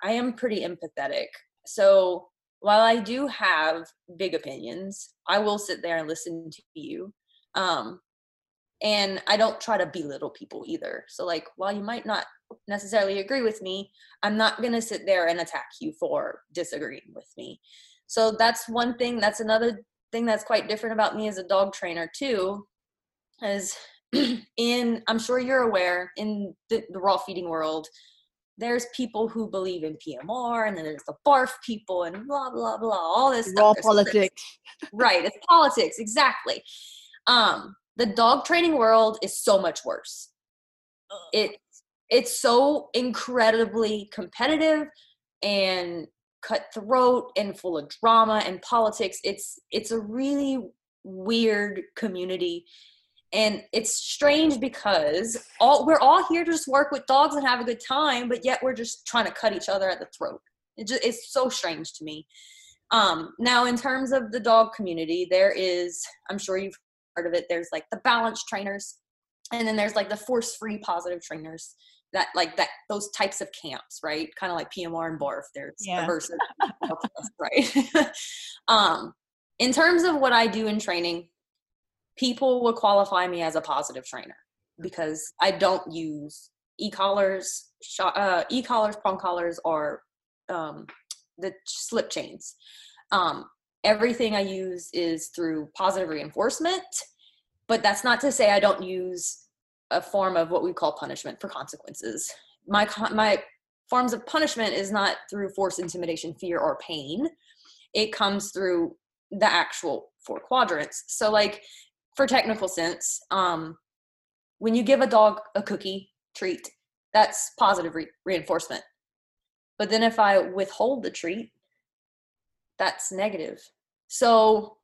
I am pretty empathetic. So while I do have big opinions, I will sit there and listen to you um, and I don't try to belittle people either. So, like, while you might not necessarily agree with me, I'm not going to sit there and attack you for disagreeing with me. So, that's one thing. That's another thing that's quite different about me as a dog trainer, too. Is in, I'm sure you're aware, in the, the raw feeding world, there's people who believe in PMR, and then there's the barf people, and blah, blah, blah, all this raw stuff. politics. right, it's politics, exactly. Um, the dog training world is so much worse. It it's so incredibly competitive and cutthroat and full of drama and politics. It's it's a really weird community and it's strange because all we're all here to just work with dogs and have a good time but yet we're just trying to cut each other at the throat it just, it's so strange to me um, now in terms of the dog community there is i'm sure you've part of it there's like the balance trainers and then there's like the force free positive trainers that like that those types of camps right? Kind of like pmr and barf there's yeah. right? Um in terms of what i do in training people will qualify me as a positive trainer because i don't use e-collars uh, e-collars prong collars or um, the slip chains. Um, everything I use is through positive reinforcement, but that's not to say I don't use a form of what we call punishment for consequences. My my forms of punishment is not through force, intimidation, fear, or pain. It comes through the actual four quadrants. So, like for technical sense, um, when you give a dog a cookie treat, that's positive re- reinforcement. But then if I withhold the treat, that's negative. So,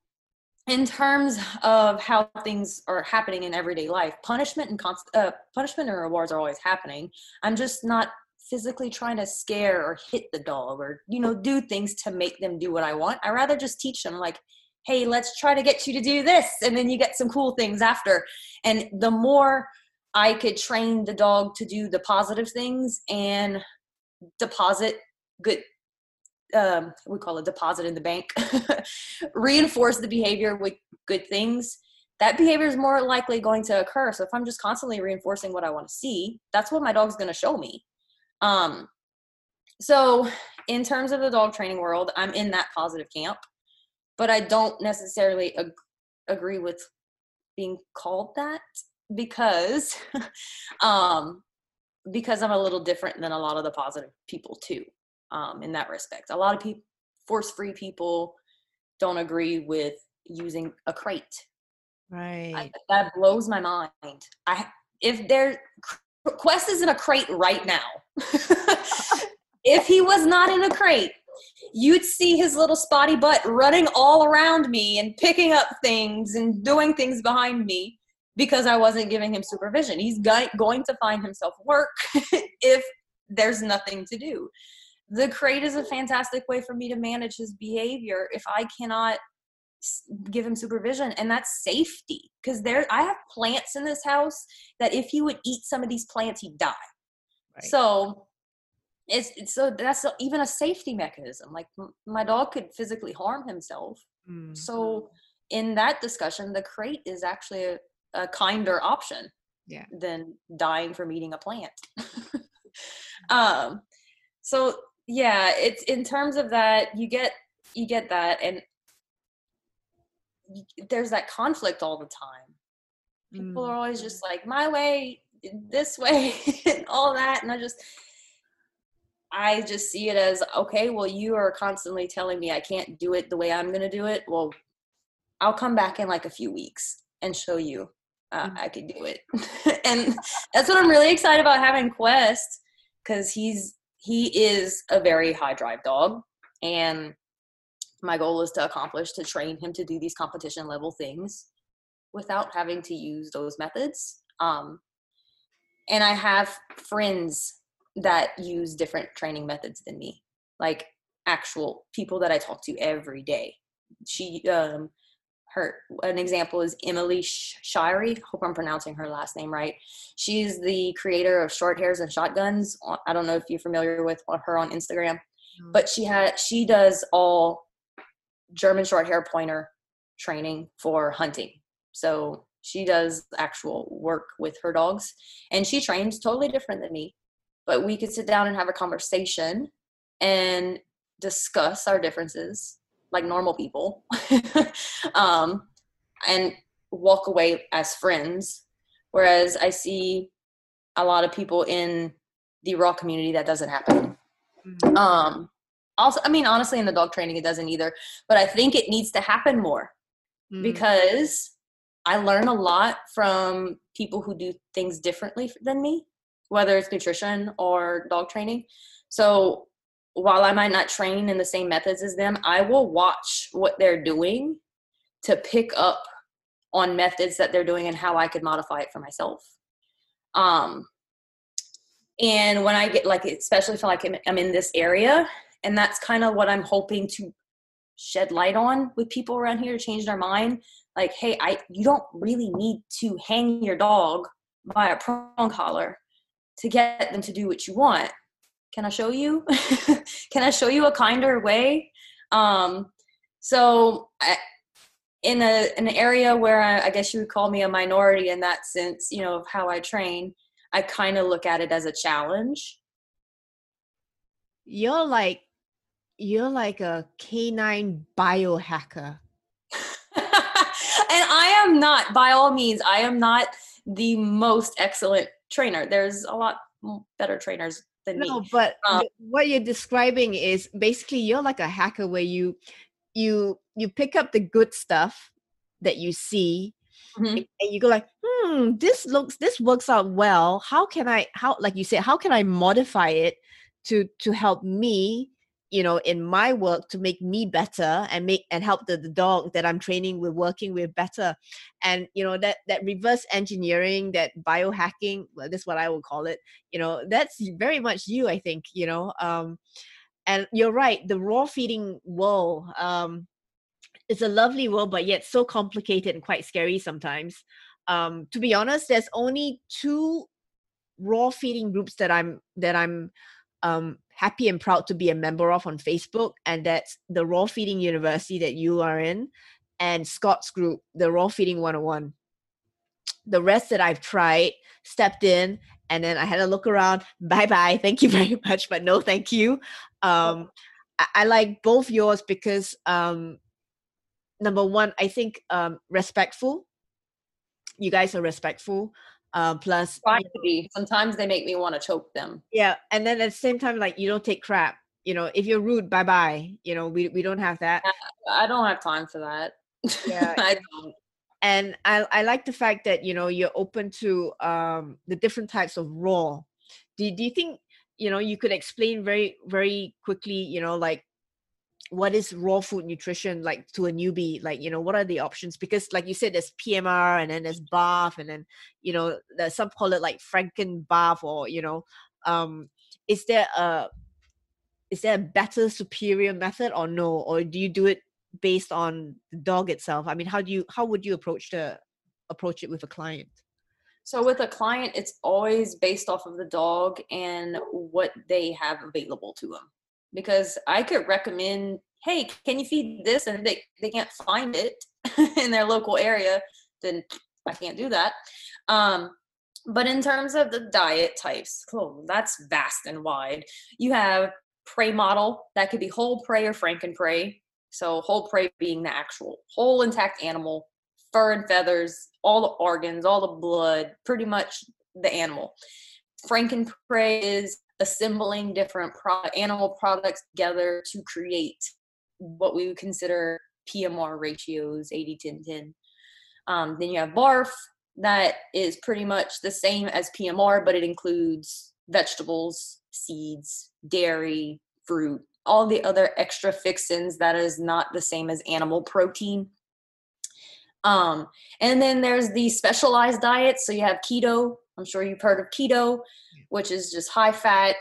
in terms of how things are happening in everyday life, punishment and const- uh, punishment and rewards are always happening. I'm just not physically trying to scare or hit the dog or you know do things to make them do what I want. I rather just teach them like, hey, let's try to get you to do this, and then you get some cool things after. And the more I could train the dog to do the positive things and deposit good um, we call it deposit in the bank, reinforce the behavior with good things, that behavior is more likely going to occur. So if I'm just constantly reinforcing what I want to see, that's what my dog's going to show me. Um, so in terms of the dog training world, I'm in that positive camp, but I don't necessarily ag- agree with being called that because um because I'm a little different than a lot of the positive people too um, in that respect. A lot of people, force free people, don't agree with using a crate. Right. I, that blows my mind. I if there Quest is in a crate right now. if he was not in a crate, you'd see his little spotty butt running all around me and picking up things and doing things behind me because I wasn't giving him supervision. He's going to find himself work if there's nothing to do. The crate is a fantastic way for me to manage his behavior if I cannot give him supervision and that's safety because there i have plants in this house that if he would eat some of these plants he'd die right. so it's, it's, so that's even a safety mechanism like m- my dog could physically harm himself mm. so in that discussion the crate is actually a, a kinder option yeah. than dying from eating a plant um so yeah it's in terms of that you get you get that and there's that conflict all the time people mm. are always just like my way this way and all that and i just I just see it as okay, well, you are constantly telling me I can't do it the way I'm going to do it. Well, I'll come back in like a few weeks and show you uh, mm-hmm. I could do it. and that's what I'm really excited about having Quest because he's he is a very high drive dog, and my goal is to accomplish to train him to do these competition level things without having to use those methods. Um, and I have friends that use different training methods than me, like actual people that I talk to every day. She, um, her, an example is Emily Shirey. Hope I'm pronouncing her last name right. She's the creator of Short Hairs and Shotguns. Uh, I don't know if you're familiar with uh, her on Instagram, but she had she does all German short hair pointer training for hunting. So she does actual work with her dogs and she trains totally different than me but we could sit down and have a conversation and discuss our differences like normal people um, and walk away as friends whereas i see a lot of people in the raw community that doesn't happen mm-hmm. um, also i mean honestly in the dog training it doesn't either but i think it needs to happen more mm-hmm. because i learn a lot from people who do things differently than me whether it's nutrition or dog training. So while I might not train in the same methods as them, I will watch what they're doing to pick up on methods that they're doing and how I could modify it for myself. Um, and when I get like, especially feel like I'm in this area, and that's kind of what I'm hoping to shed light on with people around here to change their mind. Like, hey, I you don't really need to hang your dog by a prong collar to get them to do what you want can i show you? Can i show you a kinder way? Um, so I, in a an area where I, I, guess you would call me a minority in that sense you know of how i train i kind of look at it as a challenge. You're like you're like a canine biohacker. And i am not by all means i am not the most excellent trainer. There's a lot better trainers than no, me. but um, what you're describing is basically you're like a hacker where you you you pick up the good stuff that you see mm-hmm. and you go like hmm this looks this works out well how can i how like you said how can i modify it to to help me you know in my work to make me better and make and help the, the dog that i'm training with working with better. And you know that that reverse engineering that biohacking well that's what i would call it you know that's very much you i think you know um and you're right the raw feeding world um it's a lovely world but yet so complicated and quite scary sometimes. Um to be honest there's only two raw feeding groups that i'm that i'm um happy and proud to be a member of on Facebook, and that's the Raw Feeding University that you are in, and Scott's group, the Raw Feeding 101. The rest that I've tried, stepped in, and then I had a look around. Bye bye, thank you very much, but no, thank you. Um, I, I like both yours because um, number one, I think um, respectful. You guys are respectful uh, plus try to be. Sometimes they make me want to choke them. Yeah and then at the same time like you don't take crap you know if you're rude bye bye you know we, we don't have that. I don't have time for that. Yeah i don't. and I, I like the fact that you know you're open to um, the different types of raw do, do you think you know you could explain very very quickly you know like what is raw food nutrition like to a newbie? Like you know what are the options? Because like you said there's pmr and then there's BARF and then you know some call it like franken BARF or you know um is there a is there a better superior method or no? Or do you do it based on the dog itself? I mean how do you how would you approach the approach it with a client? So with a client it's always based off of the dog and what they have available to them because I could recommend, hey, can you feed this? And they, they can't find it in their local area, then I can't do that. Um, but in terms of the diet types, oh, that's vast and wide. You have prey model that could be whole prey or franken prey. So whole prey being the actual whole intact animal, fur and feathers, all the organs, all the blood, pretty much the animal. Franken prey is assembling different pro- animal products together to create what we would consider PMR ratios 80 10 10. Um, then you have BARF that is pretty much the same as PMR, but it includes vegetables, seeds, dairy, fruit, all the other extra fixins that is not the same as animal protein. Um, and then there's the specialized diets. So you have keto. I'm sure you've heard of keto which is just high fat,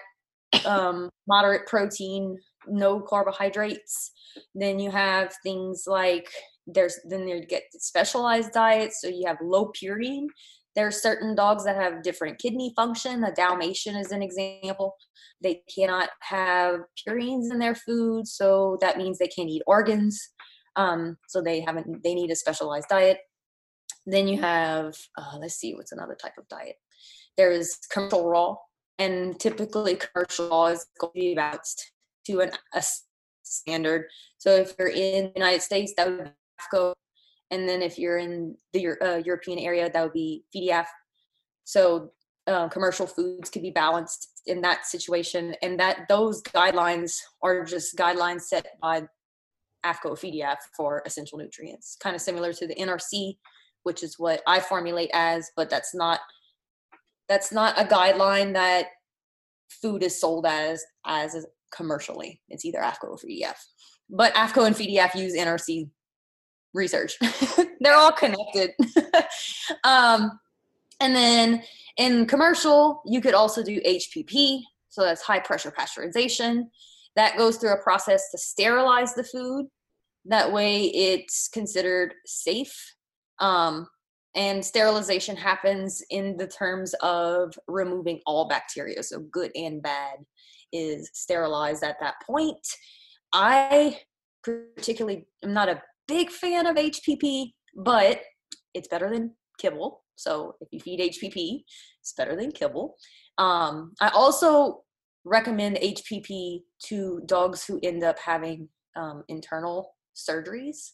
um, moderate protein, no carbohydrates. Then you have things like there's then you get specialized diets. So you have low purine. There are certain dogs that have different kidney function. A Dalmatian is an example. They cannot have purines in their food, so that means they can't eat organs. Um, so they haven't. They need a specialized diet. Then you have, uh, let's see, what's another type of diet? There's commercial raw, and typically commercial raw is going to be balanced to an, a standard. So if you're in the United States, that would be AAFCO, and then if you're in the uh, European area, that would be FEDIAF. So uh, commercial foods could be balanced in that situation, and that those guidelines are just guidelines set by AAFCO FEDIAF for essential nutrients, kind of similar to the NRC, which is what I formulate as, but that's not that's not a guideline that food is sold as as commercially. It's either AAFCO or FEDIAF. But AAFCO and FEDIAF use NRC research. They're all connected. um, and then in commercial, you could also do HPP. So that's high pressure pasteurization. That goes through a process to sterilize the food. That way it's considered safe. Um, and sterilization happens in the terms of removing all bacteria so good and bad is sterilized at that point. I particularly am not a big fan of hpp but it's better than kibble so if you feed hpp it's better than kibble. Um, i also recommend hpp to dogs who end up having um, internal surgeries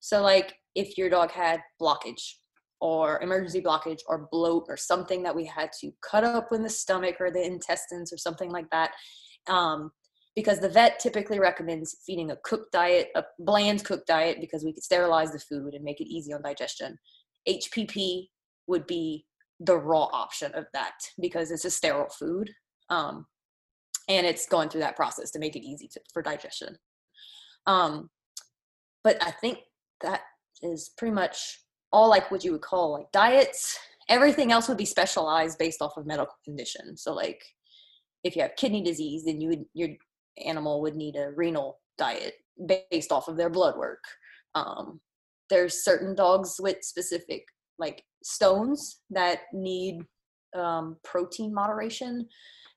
so like if your dog had blockage or emergency blockage or bloat or something that we had to cut up in the stomach or the intestines or something like that. Um, because the vet typically recommends feeding a cooked diet, a bland cooked diet, because we could sterilize the food and make it easy on digestion. HPP would be the raw option of that because it's a sterile food. Um, and it's going through that process to make it easy to, for digestion. Um, but I think that is pretty much all like what you would call like diets. Everything else would be specialized based off of medical condition. So like if you have kidney disease, then you would your animal would need a renal diet based off of their blood work. Um, there's certain dogs with specific like stones that need um, protein moderation.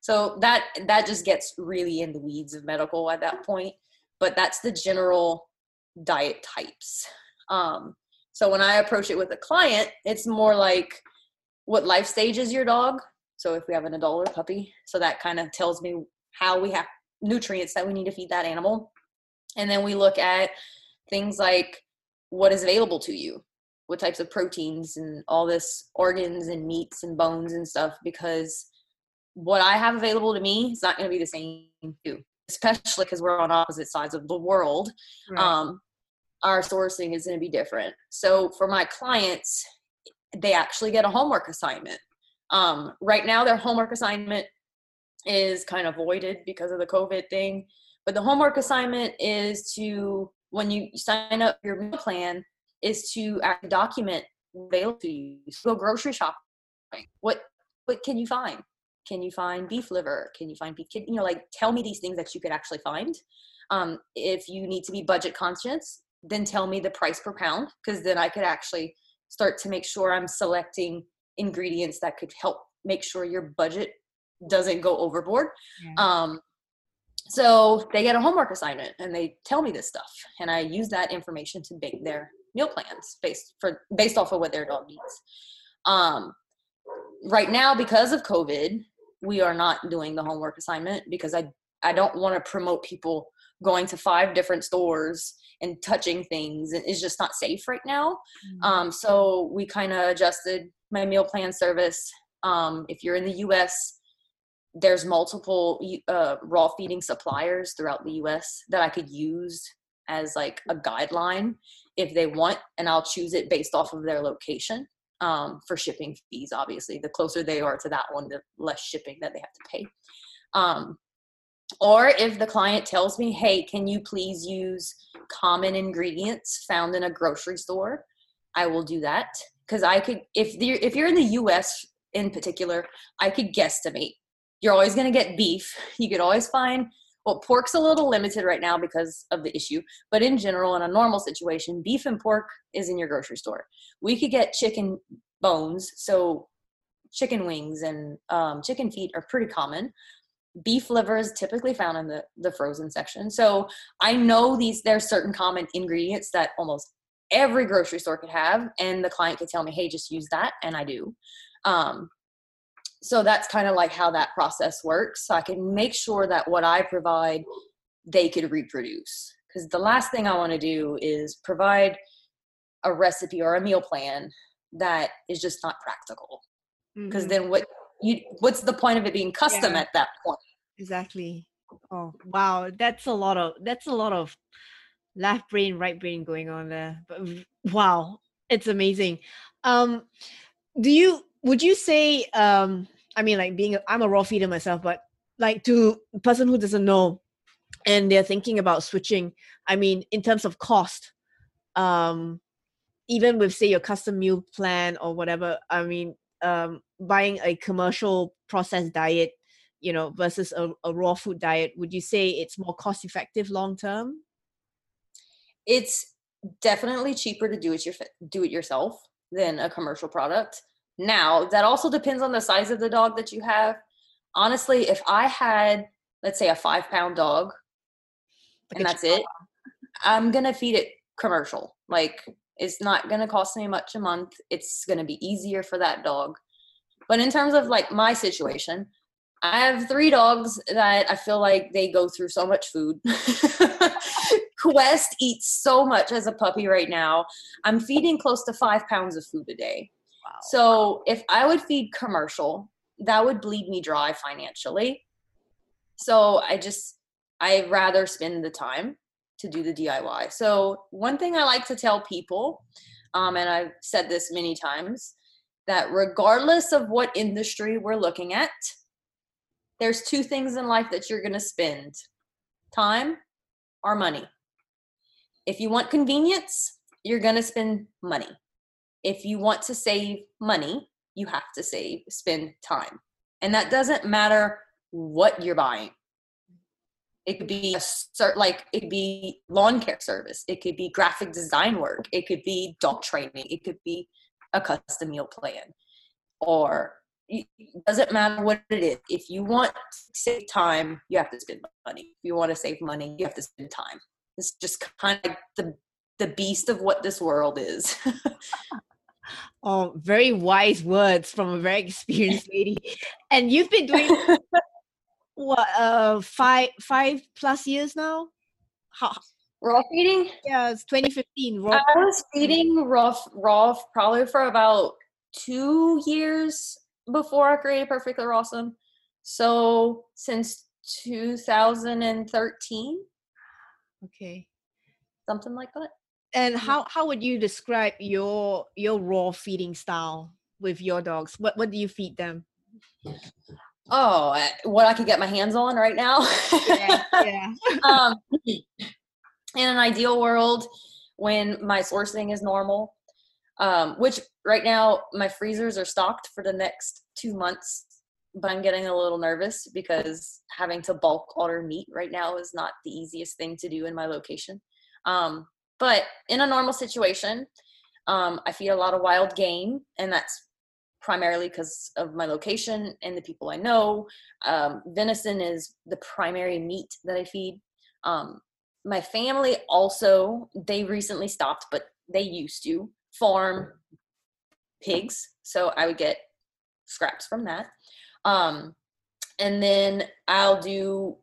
So that that just gets really in the weeds of medical at that point. But that's the general diet types. Um, so when I approach it with a client, it's more like what life stage is your dog? So if we have an adult or puppy, so that kind of tells me how we have nutrients that we need to feed that animal. And then we look at things like what is available to you, what types of proteins and all this organs and meats and bones and stuff, because what I have available to me is not going to be the same too, especially because we're on opposite sides of the world. Right. Um, our sourcing is going to be different. So for my clients, they actually get a homework assignment. Um, right now, their homework assignment is kind of voided because of the COVID thing. But the homework assignment is to when you sign up your meal plan is to document available to you. So go grocery shopping. What what can you find? Can you find beef liver? Can you find beef kidney? You know, like tell me these things that you could actually find. Um, if you need to be budget conscious, then tell me the price per pound because then I could actually start to make sure I'm selecting ingredients that could help make sure your budget doesn't go overboard. Yeah. Um, so they get a homework assignment and they tell me this stuff, and I use that information to make their meal plans based for based off of what their dog needs. Um, right now, because of COVID, we are not doing the homework assignment because I I don't want to promote people going to five different stores and touching things it's just not safe right now. Mm-hmm. um, so we kind of adjusted my meal plan service. Um, if you're in the us there's multiple uh, raw feeding suppliers throughout the us that i could use as like a guideline if they want and i'll choose it based off of their location um, for shipping fees obviously the closer they are to that one the less shipping that they have to pay um, or if the client tells me, hey, can you please use common ingredients found in a grocery store? I will do that because I could if you're if you're in the US in particular, I could guesstimate. You're always going to get beef. You could always find well, pork's a little limited right now because of the issue, but in general, in a normal situation, beef and pork is in your grocery store. We could get chicken bones, so chicken wings and um, chicken feet are pretty common beef liver is typically found in the, the frozen section. So I know these there's certain common ingredients that almost every grocery store could have, and the client could tell me, hey, just use that, and I do. Um, so that's kind of like how that process works. So I can make sure that what I provide, they could reproduce. Because the last thing I want to do is provide a recipe or a meal plan that is just not practical. Because mm-hmm. then what you what's the point of it being custom yeah. at that point exactly oh wow that's a lot of that's a lot of left brain right brain going on there but wow it's amazing um do you would you say um i mean like being i'm a raw feeder myself but like to a person who doesn't know and they're thinking about switching i mean in terms of cost um even with say your custom meal plan or whatever i mean um, buying a commercial processed diet you know versus a, a raw food diet would you say it's more cost effective long term? It's definitely cheaper to do it your do it yourself than a commercial product now that also depends on the size of the dog that you have honestly if i had let's say a five pound dog like and that's it i'm gonna feed it commercial like it's not going to cost me much a month. It's going to be easier for that dog. But in terms of like my situation, I have three dogs that I feel like they go through so much food. Quest eats so much as a puppy right now. I'm feeding close to five pounds of food a day. So if I would feed commercial, that would bleed me dry financially. So I just, I'd rather spend the time to do the DIY. So, one thing I like to tell people, um, and I've said this many times, that regardless of what industry we're looking at, there's two things in life that you're going to spend time or money. If you want convenience, you're going to spend money. If you want to save money, you have to save, spend time. And that doesn't matter what you're buying. It could be a cert, like it could be lawn care service. It could be graphic design work. It could be dog training. It could be a custom meal plan. Or it doesn't matter what it is. If you want to save time, you have to spend money. If you want to save money, you have to spend time. It's just kind of the the beast of what this world is. oh, very wise words from a very experienced lady. And you've been doing what uh five five plus years now? How? raw feeding? yeah it's 2015 raw i was feeding. raw raw probably for about two years before i created Perfectly Rawsome so since 2013 okay. Something like that and how how would you describe your your raw feeding style with your dogs what what do you feed them Oh, what I could get my hands on right now. Yeah, yeah. um, in an ideal world, when my sourcing is normal, um, which right now my freezers are stocked for the next two months, but I'm getting a little nervous because having to bulk order meat right now is not the easiest thing to do in my location. Um, but in a normal situation, um, I feed a lot of wild game, and that's primarily because of my location and the people I know. Um, venison is the primary meat that I feed. Um, my family also, they recently stopped, but they used to farm pigs. So I would get scraps from that. Um, and then I'll do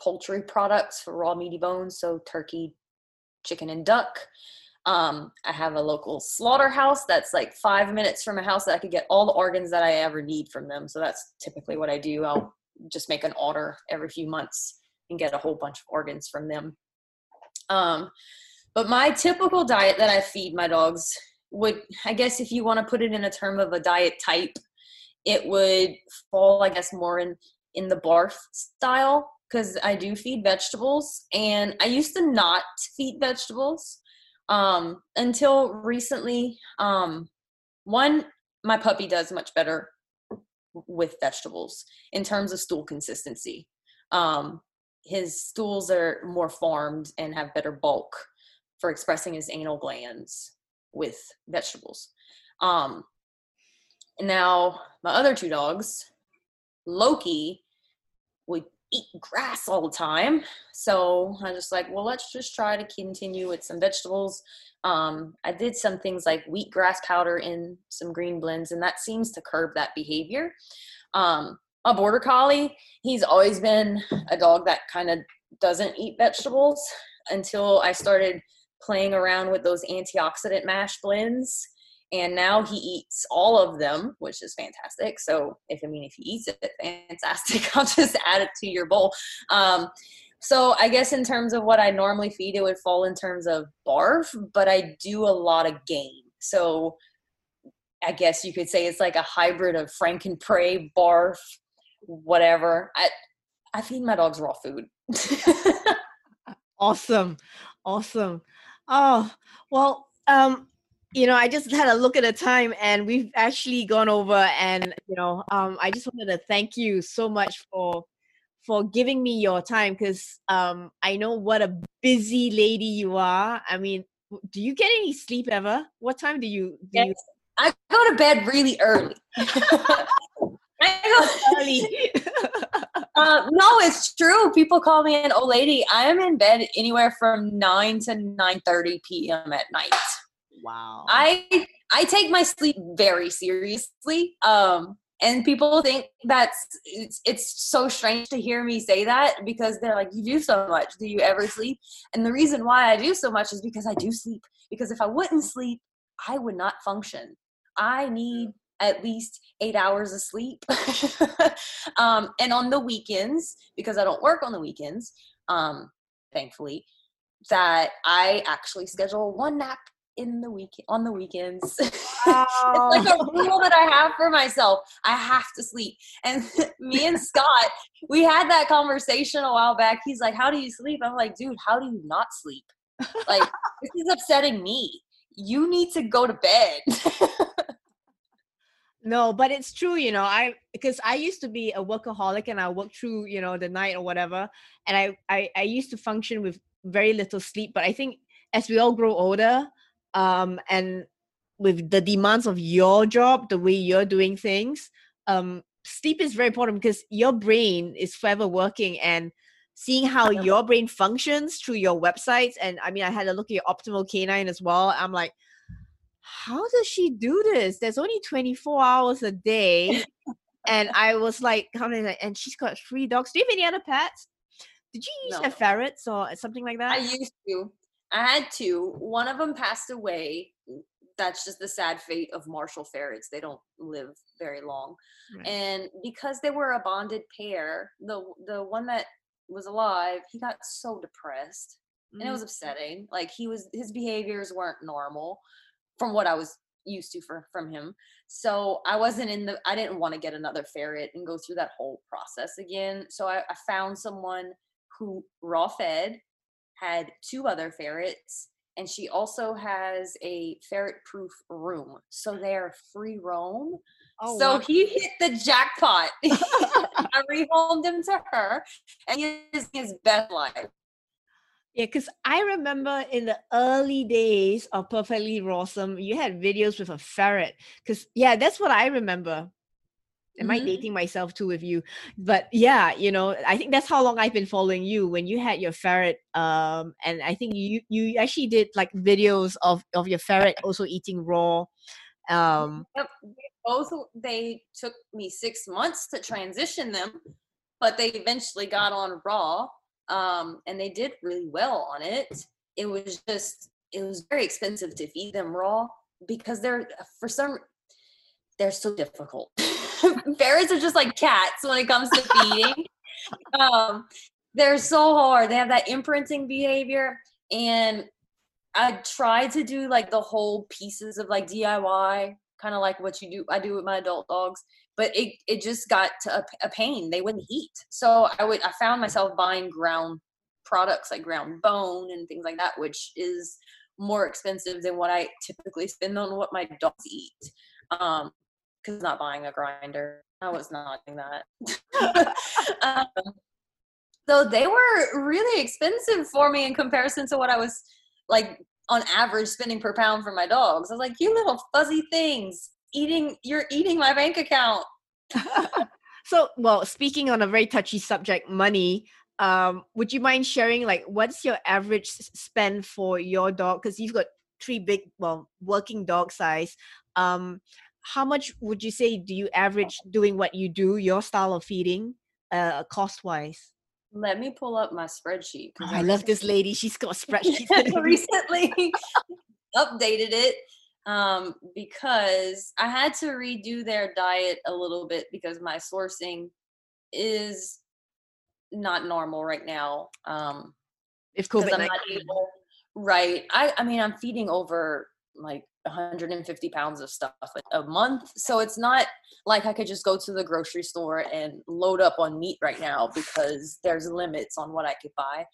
poultry products for raw meaty bones. So turkey, chicken, and duck. Um, I have a local slaughterhouse that's like five minutes from a house that I could get all the organs that I ever need from them. So that's typically what I do. I'll just make an order every few months and get a whole bunch of organs from them. Um, but my typical diet that I feed my dogs would, I guess, if you want to put it in a term of a diet type, it would fall, I guess, more in in the barf style because I do feed vegetables, and I used to not feed vegetables um, until recently. Um, one, my puppy does much better with vegetables in terms of stool consistency. Um, his stools are more formed and have better bulk for expressing his anal glands with vegetables. Um, now, my other two dogs, Loki would eat grass all the time. So I just like, well, let's just try to continue with some vegetables. Um, I did some things like wheatgrass powder in some green blends, and that seems to curb that behavior. Um, a border collie, he's always been a dog that kind of doesn't eat vegetables until I started playing around with those antioxidant mash blends and now he eats all of them which is fantastic. So if i mean if he eats it fantastic. I'll just add it to your bowl. Um, so i guess in terms of what i normally feed it would fall in terms of barf but i do a lot of game. So i guess you could say it's like a hybrid of frankenprey barf whatever. I i feed my dogs raw food. Awesome. Awesome. Oh well um you know, I just had a look at the time and we've actually gone over and you know, um, I just wanted to thank you so much for for giving me your time because um I know what a busy lady you are. I mean, do you get any sleep ever? What time do you do yes. you I go to bed really early. I go early. uh, no, it's true. People call me an old lady. I am in bed anywhere from nine to nine thirty p.m. at night. Wow. I I take my sleep very seriously. Um and people think that's it's, it's so strange to hear me say that because they're like you do so much. Do you ever sleep? And the reason why i do so much is because i do sleep. Because if i wouldn't sleep i would not function. I need at least eight hours of sleep. Um, and on the weekends because i don't work on the weekends um, thankfully that i actually schedule one nap in the week on the weekends. Oh. it's like a rule that I have for myself. I have to sleep. And me and Scott, we had that conversation a while back. He's like, "How do you sleep?" I'm like, "Dude, how do you not sleep? Like this is upsetting me. You need to go to bed." no, but it's true, you know. I because I used to be a workaholic and I worked through, you know, the night or whatever, and I I, I used to function with very little sleep. But I think as we all grow older, um, and with the demands of your job, the way you're doing things, um, sleep is very important because your brain is forever working and seeing how your brain functions through your websites. And I mean, I had a look at your optimal canine as well. I'm like, how does she do this? There's only 24 hours a day. and I was like, and she's got three dogs. Do you have any other pets? Did you use no. ferrets or something like that? I used to. I had two. One of them passed away. That's just the sad fate of Marshall ferrets. They don't live very long. Right. And because they were a bonded pair, the the one that was alive, he got so depressed. Mm-hmm. And it was mm. upsetting. Like he was his behaviors weren't normal from what I was used to for, from him. So I wasn't in the, I didn't want to get another ferret and go through that whole process again. So I, I found someone who raw fed, had two other ferrets, and she also has a ferret proof room. So they're free roam. Oh, so wow. he hit the jackpot. I rehomed him to her, and he is his best life. Yeah, because I remember in the early days of Perfectly Rawsome, you had videos with a ferret. Because, yeah, that's what I remember. Am mm-hmm. I dating myself too with you? But yeah, you know, I think that's how long I've been following you when you had your ferret. Um, and I think you you actually did like videos of of your ferret also eating raw. Um, yep. both they took me six months to transition them, but they eventually got on raw um, and they did really well on it. It was just it was very expensive to feed them raw because they're for some they're so difficult. Ferrets are just like cats when it comes to feeding. um, they're so hard. They have that imprinting behavior, and I tried to do like the whole pieces of like DIY, kind of like what you do. I do with my adult dogs, but it it just got to a, a pain. They wouldn't eat, so I would I found myself buying ground products like ground bone and things like that, which is more expensive than what I typically spend on what my dogs eat. Um, because not buying a grinder. I was not doing that. um, so they were really expensive for me in comparison to what I was like on average spending per pound for my dogs. I was like, you little fuzzy things eating, you're eating my bank account. so, well, speaking on a very touchy subject, money, um, would you mind sharing like what's your average spend for your dog? Because you've got three big, well, working dog size. Um, how much would you say do you average doing what you do, your style of feeding, uh, cost wise? Let me pull up my spreadsheet. Oh, I love this lady. She's got a spreadsheet. recently updated it um, because I had to redo their diet a little bit because my sourcing is not normal right now. Um, if COVID, I'm not able, right? I, I mean, I'm feeding over like 150 pounds of stuff a month. So it's not like I could just go to the grocery store and load up on meat right now because there's limits on what I could buy.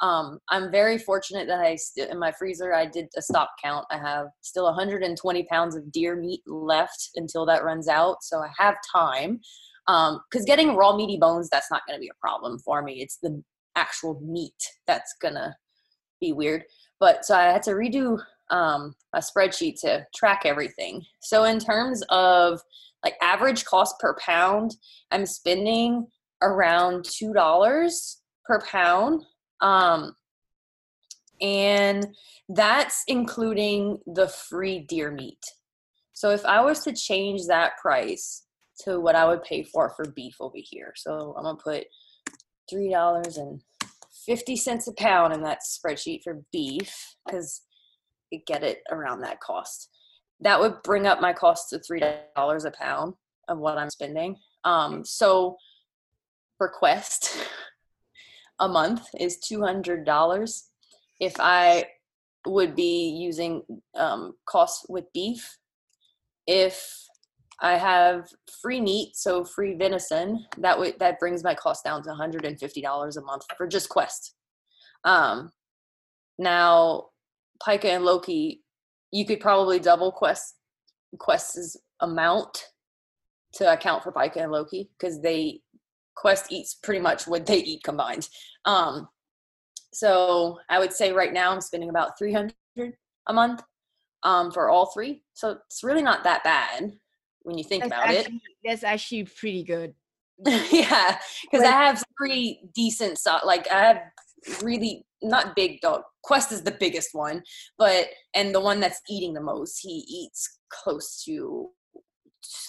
Um, I'm very fortunate that I st- in my freezer I did a stop count. I have still 120 pounds of deer meat left until that runs out, so I have time. Because um, getting raw meaty bones, that's not going to be a problem for me. It's the actual meat that's gonna be weird. But so I had to redo um, a spreadsheet to track everything. So in terms of like average cost per pound, I'm spending around two dollars per pound, um, and that's including the free deer meat. So if I was to change that price to what I would pay for for beef over here, so I'm gonna put three dollars and fifty cents a pound in that spreadsheet for beef because get it around that cost. That would bring up my cost to three dollars a pound of what I'm spending. Um, so for Quest, a month is two hundred dollars. If I would be using um, costs with beef, if I have free meat, so free venison, that would that brings my cost down to $150 a month for just Quest. Um, now Pika and Loki, you could probably double Quest Quest's amount to account for Pika and Loki because they Quest eats pretty much what they eat combined. Um, so I would say right now I'm spending about 300 a month um, for all three. So it's really not that bad when you think that's about actually, it. That's actually pretty good. yeah, because I have three decent, like I have really not big dog. Quest is the biggest one, but and the one that's eating the most. He eats close to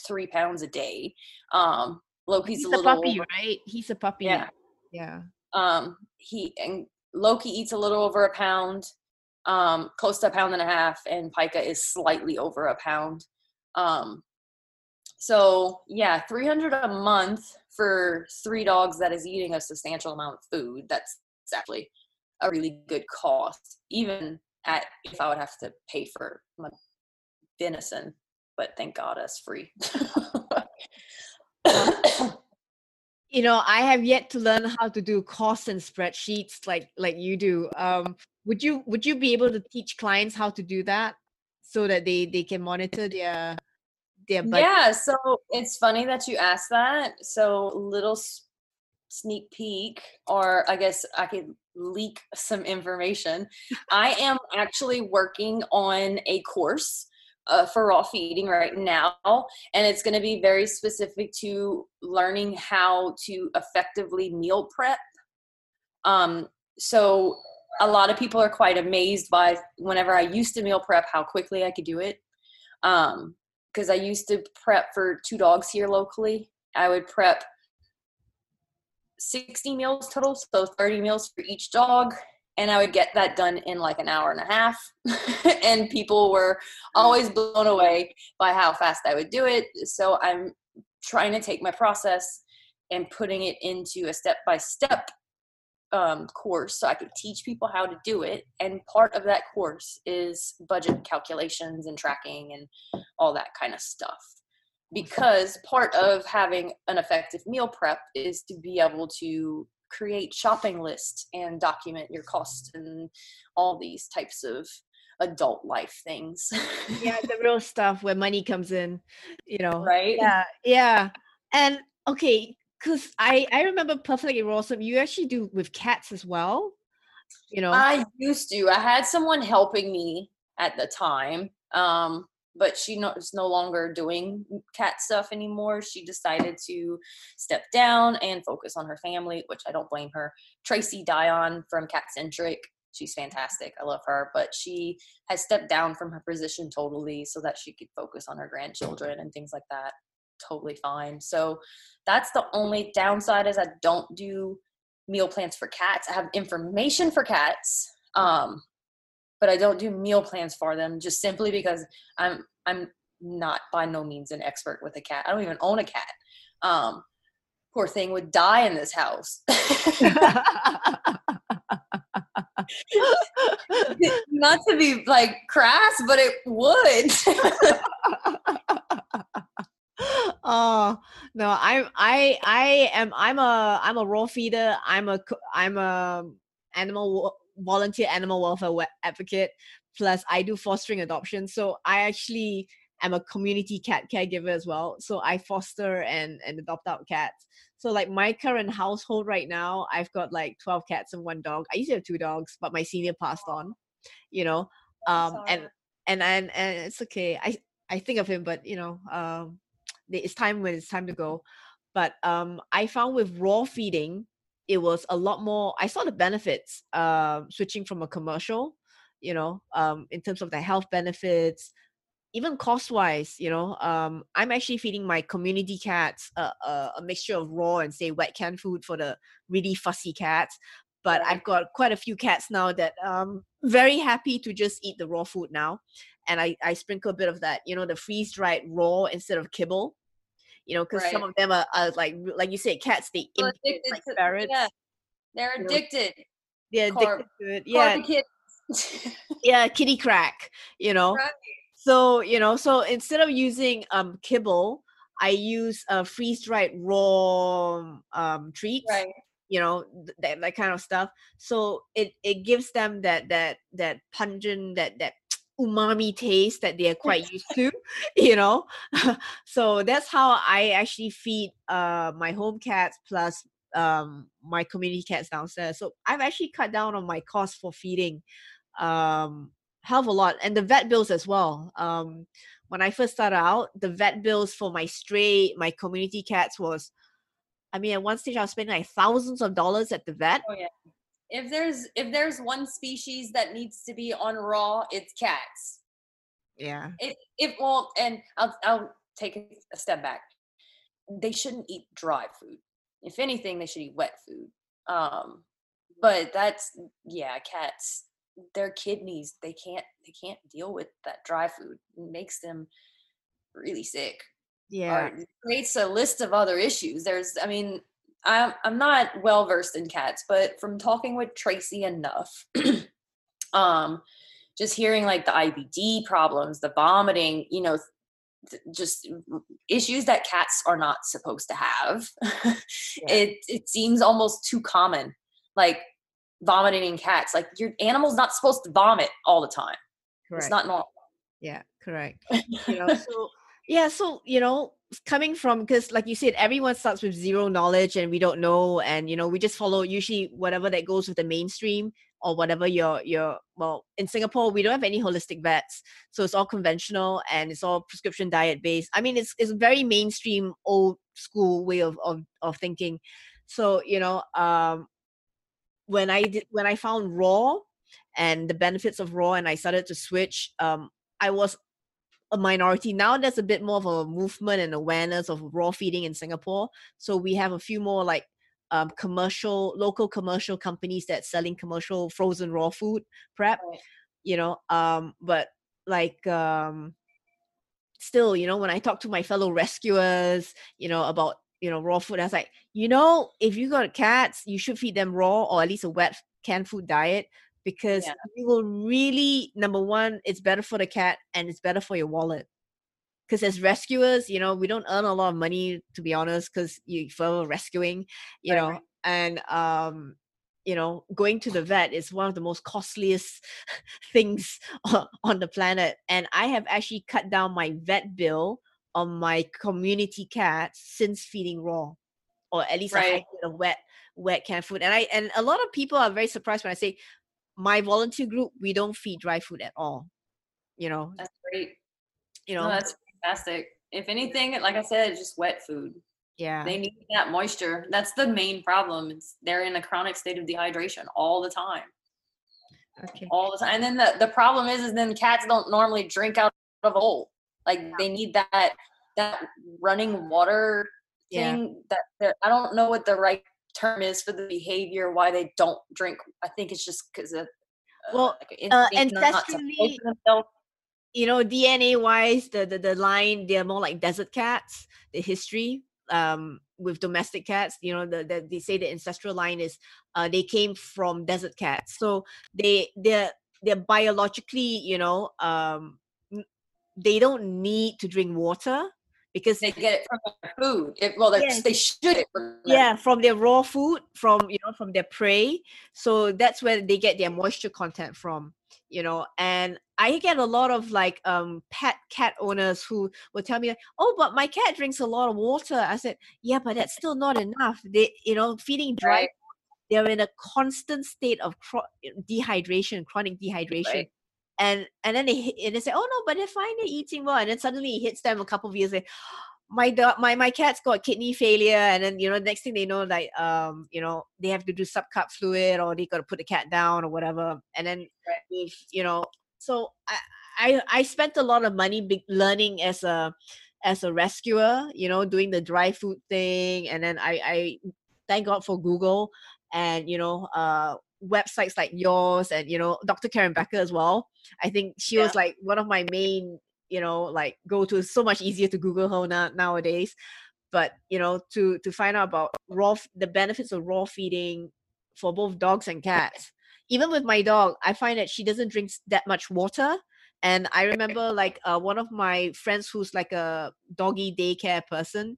three pounds a day. Um, Loki's He's a little puppy, right? He's a puppy. Yeah, yeah. Um, he and Loki eats a little over a pound, um, close to a pound and a half, and Pika is slightly over a pound. Um, so yeah, three hundred a month for three dogs that is eating a substantial amount of food. That's actually a really good cost, even at if I would have to pay for my venison, but thank God that's free. you know i have yet to learn how to do costs and spreadsheets like like you do um would you would you be able to teach clients how to do that so that they they can monitor their their budget? yeah so it's funny that you asked that so little sneak peek or i guess i could leak some information. I am actually working on a course uh, for raw feeding right now and it's going to be very specific to learning how to effectively meal prep. Um, so a lot of people are quite amazed by whenever i used to meal prep how quickly i could do it. Um because i used to prep for two dogs here locally. I would prep 60 meals total so 30 meals for each dog and I would get that done in like an hour and a half. and people were always blown away by how fast I would do it. So I'm trying to take my process and putting it into a step by step course so I could teach people how to do it. And part of that course is budget calculations and tracking and all that kind of stuff. Because part of having an effective meal prep is to be able to create shopping lists and document your costs and all these types of adult life things. yeah, the real stuff where money comes in, you know. Right? Yeah, yeah. And okay, because I I remember Perfectly Rawsome. You actually do with cats as well. You know. I used to. I had someone helping me at the time. Um, but she no, is no longer doing cat stuff anymore. She decided to step down and focus on her family, which I don't blame her. Tracy Dion from Catcentric, she's fantastic. I love her, but she has stepped down from her position totally so that she could focus on her grandchildren and things like that. Totally fine. So that's the only downside is I don't do meal plans for cats. I have information for cats. Um, but I don't do meal plans for them just simply because I'm I'm not by no means an expert with a cat. I don't even own a cat. Um, poor thing would die in this house. not to be like crass, but it would. oh no i'm i i am i'm a i'm a raw feeder i'm a i'm a animal volunteer animal welfare advocate plus i do fostering adoption. So i actually am a community cat caregiver as well. So i foster and and adopt out cats. So like my current household right now i've got like 12 cats and one dog. I used to have two dogs but my senior passed on you know? Um and and and and it's okay. I i think of him but you know um it's time when it's time to go. But um i found with raw feeding it was a lot more i saw the benefits uh, switching from a commercial you know um, in terms of the health benefits even cost wise you know um, i'm actually feeding my community cats a, a, a, mixture of raw and say wet canned food for the really fussy cats but i've got quite a few cats now that um very happy to just eat the raw food now and i i sprinkle a bit of that you know the freeze dried raw instead of kibble you know, because right. some of them are, are, like, like you say, cats they imitate like to, ferrets. Yeah. They're addicted. Yeah, addicted to it. Yeah, yeah, kitty crack. You know. Right. So you know, so instead of using um kibble, I use a uh, freeze dried raw um treats. Right. You know that that kind of stuff. So it it gives them that that that pungent that that umami taste that they're quite used to you know? So that's how i actually feed uh my home cats plus um my community cats downstairs. So i've actually cut down on my cost for feeding um hell of a lot. And the vet bills as well. Um when i first started out the vet bills for my stray my community cats was i mean at one stage i was spending like thousands of dollars at the vet. Oh, yeah if there's if there's one species that needs to be on raw, it's cats. Yeah. It it won't and I'll I'll take a step back. They shouldn't eat dry food. If anything, they should eat wet food. Um but that's yeah, cats their kidneys they can't they can't deal with that dry food. It makes them really sick. Yeah. Or creates a list of other issues. There's I mean, I'm I'm not well versed in cats, but from talking with Tracy enough, um, just hearing like the IBD problems, the vomiting, you know, th- just issues that cats are not supposed to have. yeah. It it seems almost too common. Like vomiting in cats. Like your animal's not supposed to vomit all the time. Correct. It's not normal. Yeah, correct. you know, so yeah, so you know, coming from because like you said, everyone starts with zero knowledge and we don't know, and you know, we just follow usually whatever that goes with the mainstream or whatever your your well in Singapore we don't have any holistic vets. So it's all conventional and it's all prescription diet based. I mean it's it's very mainstream old school way of of, of thinking. So you know um when I did when I found raw and the benefits of raw and I started to switch, um, I was a minority. Now there's a bit more of a movement and awareness of raw feeding in Singapore. So we have a few more like um, commercial, local commercial companies that selling commercial frozen raw food prep. Right. You know, um, but like um, still, you know, when I talk to my fellow rescuers, you know, about you know raw food i was like you know if you got cats you should feed them raw or at least a wet canned food diet because yeah. you will really number one it's better for the cat and it's better for your wallet because as rescuers you know we don't earn a lot of money to be honest because you for rescuing you right, know right. and um you know going to the vet is one of the most costliest things on the planet and i have actually cut down my vet bill on my community cats since feeding raw or at least right. a wet wet canned food and i and a lot of people are very surprised when i say my volunteer group we don't feed dry food at all you know? That's great. You know? no, that's fantastic. If anything like i said just wet food. Yeah. They need that moisture. That's the main problem. It's they're in a chronic state of dehydration all the time. Okay. All the time and then the, the problem is is then cats don't normally drink out of a hole like yeah. they need that that running water thing yeah. that I don't know what the right term is for the behavior why they don't drink. I think it's just because of uh, well like uh, ancestrally you know dna wise the, the the line they're more like desert cats the history um with domestic cats you know the, the they say the ancestral line is uh they came from desert cats so they they're they're biologically you know um they don't need to drink water because they get it from their food. It, well, yes. they should. From yeah, from their raw food, from you know, from their prey. So that's where they get their moisture content from. You know, and I get a lot of like um pet cat owners who will tell me, "Oh, but my cat drinks a lot of water." I said, "Yeah, but that's still not enough. They, you know, feeding dry." Right. They're in a constant state of cro- dehydration, chronic dehydration. Right and and then they and they say, oh no, but they're fine, they're eating well, and then suddenly it hits them a couple of years later. My dog, my my cat's got kidney failure, and then you know next thing they know, like um you know they have to do subcut fluid or they got to put the cat down or whatever, and then if you know, so I I I spent a lot of money big learning as a as a rescuer, you know, doing the dry food thing, and then I I thank God for Google and you know uh websites like yours and you know dr karen becker as well. I think she yeah. was like one of my main you know like go to so much easier to google her na- nowadays. But you know to to find out about raw the benefits of raw feeding for both dogs and cats. Even with my dog i find that she doesn't drink that much water. And i remember like uh, one of my friends who's like a doggy daycare person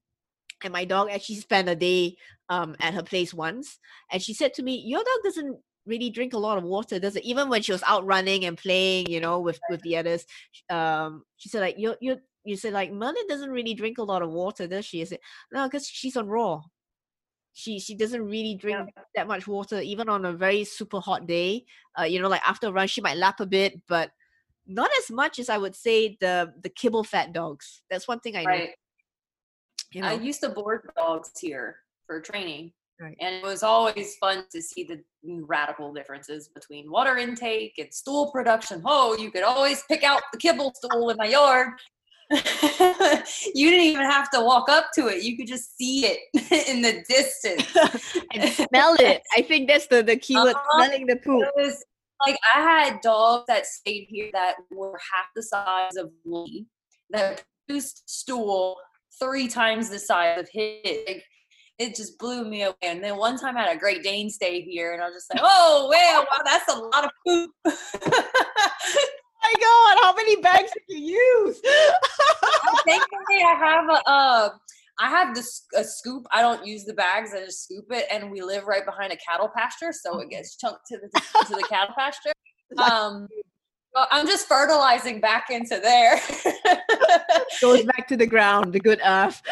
and my dog actually spent a day um, at her place once. And she said to me your dog doesn't really drink a lot of water. Does it even when she was out running and playing you know with with the others um she said like you you you said like Merlin doesn't really drink a lot of water does she? I said no because she's on raw. She she doesn't really drink yeah. that much water even on a very super hot day. Uh you know like after a run she might lap a bit but not as much as I would say the the kibble fat dogs. That's one thing I right. know you know? I used to board dogs here for training Right. And it was always fun to see the radical differences between water intake and stool production. Oh, you could always pick out the kibble stool in my yard. you didn't even have to walk up to it. You could just see it in the distance and smell it. I think that's the, the key word uh-huh. smelling the poop. Was, like I had dogs that stayed here that were half the size of me that produced stool three times the size of his it just blew me away. And then one time I had a Great Dane stay here, and I was just like, oh wow, wow, that's a lot of poop. my god, how many bags did you use? Thankfully, I have a. Uh, I have this a scoop. I don't use the bags. I just scoop it, and we live right behind a cattle pasture, so it gets chunked to the to the cattle pasture. Um, well, I'm just fertilizing back into there. Goes back to the ground, the good earth.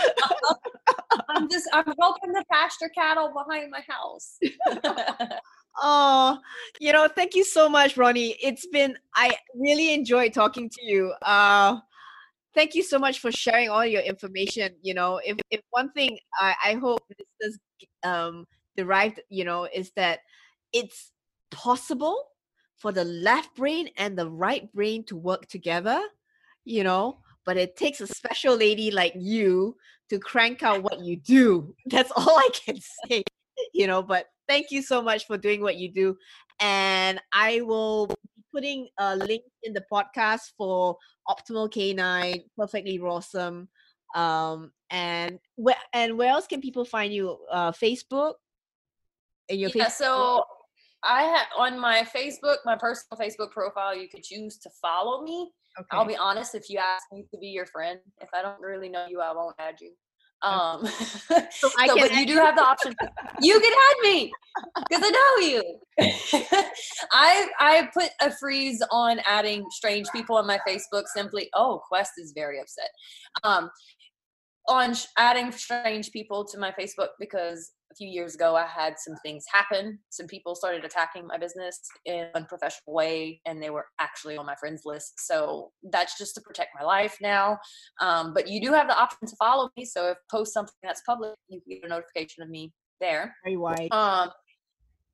I'm just I'm helping the pasture cattle behind my house. oh, you know, thank you so much, Ronny. It's been I really enjoyed talking to you. Uh thank you so much for sharing all your information. You know, if if one thing I, I hope this is um derived, you know, is that it's possible for the left brain and the right brain to work together, you know, but it takes a special lady like you to crank out what you do. That's all I can say, you know, but thank you so much for doing what you do. And I will be putting a link in the podcast for Optimal Canine, Perfectly Rawsome. Um, and where and where else can people find you? Uh, Facebook. In your yeah, Facebook? so I have on my Facebook, my personal Facebook profile, you could choose to follow me. Okay. I'll be honest, if you ask me to be your friend, if I don't really know you, I won't add you. Um, so, I so but you do have the option. you can add me because I know you. I I put a freeze on adding strange people on my Facebook. Simply, oh, Quest is very upset. Um, on adding strange people to my Facebook because a few years ago i had some things happen. Some people started attacking my business in an unprofessional way and they were actually on my friends list. So that's just to protect my life now. Um, but you do have the option to follow me. So if I post something that's public you can get a notification of me there. Very wide um,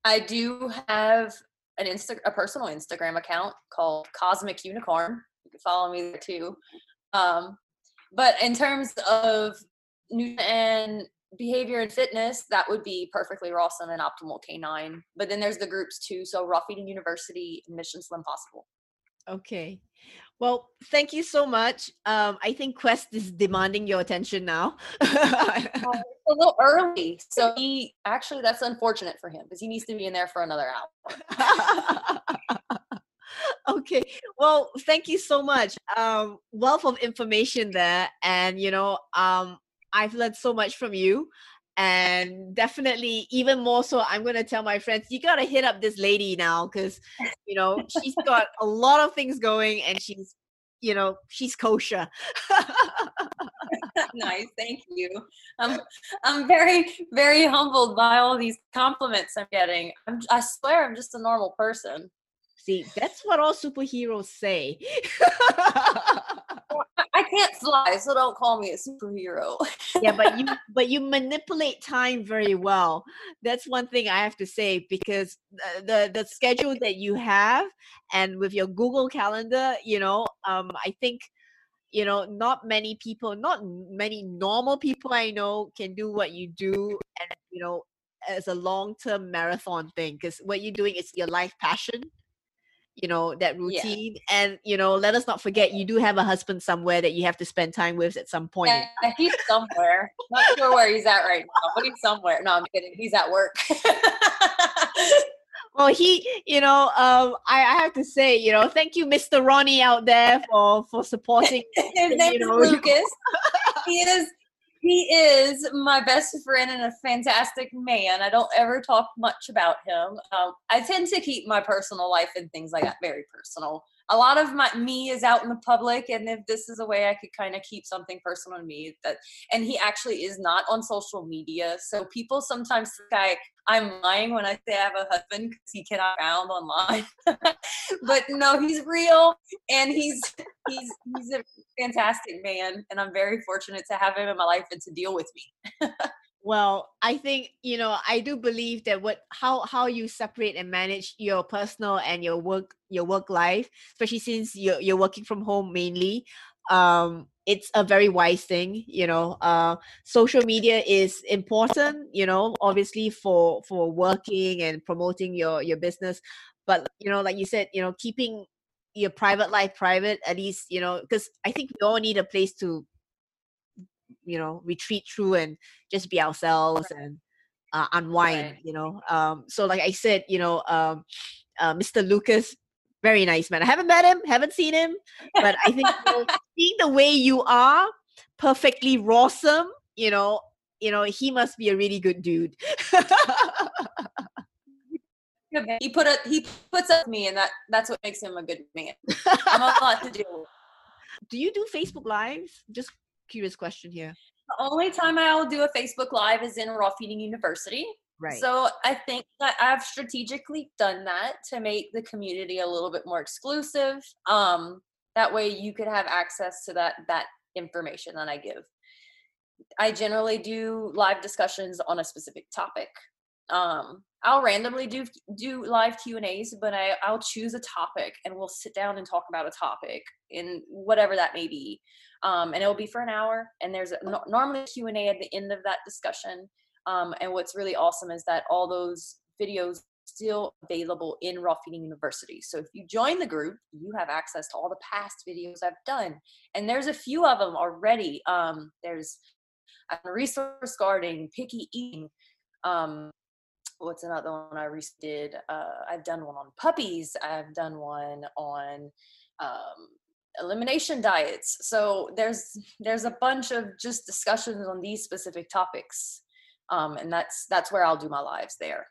i do have an insta a personal instagram account called cosmic unicorn. You can follow me there too. Um, but in terms of new and behavior and fitness, that would be perfectly rawsome and optimal canine. But then there's the groups too. So Raw Feeding University and Mission Slimpawsible. Okay. Well, thank you so much. Um, I think Quest is demanding your attention now. uh, a little early. So he actually that's unfortunate for him because he needs to be in there for another hour. okay. Well, thank you so much. Um, wealth of information there. And you know, um, I've learned so much from you. And definitely, even more so, I'm going to tell my friends, you got to hit up this lady now because, you know, she's got a lot of things going and she's, you know, she's kosher. nice. Thank you. I'm, I'm very, very humbled by all these compliments I'm getting. I'm, I swear I'm just a normal person. See, that's what all superheroes say. I can't fly, so don't call me a superhero. yeah, but you but you manipulate time very well. That's one thing I have to say because the, the schedule that you have and with your Google Calendar, you know, um, I think you know not many people, not many normal people I know can do what you do, and you know as a long term marathon thing because what you're doing is your life passion you know that routine yeah. and you know let us not forget you do have a husband somewhere that you have to spend time with at some point. yeah, he's somewhere. Not sure where he's at right now but he's somewhere. No i'm kidding. He's at work. Well he you know um I, I have to say you know thank you mr Ronny out there for for supporting his name is lucas. He is he is my best friend and a fantastic man. I don't ever talk much about him. Um, I tend to keep my personal life and things like that very personal. A lot of my me is out in the public, and if this is a way I could kind of keep something personal to me, that and he actually is not on social media, so people sometimes think I I'm lying when I say I have a husband because he cannot found online. but no, he's real and he's he's he's a fantastic man, and I'm very fortunate to have him in my life and to deal with me. well, I think you know I do believe that what how how you separate and manage your personal and your work your work life, especially since you're you're working from home mainly. Um, it's a very wise thing you know uh social media is important you know obviously for for working and promoting your your business but you know like you said you know keeping your private life private at least you know because i think we all need a place to you know retreat through and just be ourselves and uh, unwind Right. you know um so like i said you know um uh, mr lucas very nice man i haven't met him haven't seen him but i think you know, seeing the way you are perfectly rawsome you know you know he must be a really good dude He put a he puts up me, and that that's what makes him a good man. I'm a lot to with. do you do facebook lives just curious question here The only time I'll do a Facebook Live is in Raw Feeding University. right So I think that I've strategically done that to make the community a little bit more exclusive. Um, that way you could have access to that that information that I give. I generally do live discussions on a specific topic. Um, I'll randomly do do live Q and A's, but I I'll choose a topic and we'll sit down and talk about a topic in whatever that may be. Um, and it'll be for an hour. And there's a, no- normally a Q and A at the end of that discussion. Um, and what's really awesome is that all those videos still available in Raw Feeding University. So if you join the group, you have access to all the past videos I've done. And there's a few of them already. Um, there's uh, resource guarding, picky eating. Um, what's another one I recently did? Uh, I've done one on puppies. I've done one on um, elimination diets. So there's there's a bunch of just discussions on these specific topics, um, and that's that's where I'll do my lives there.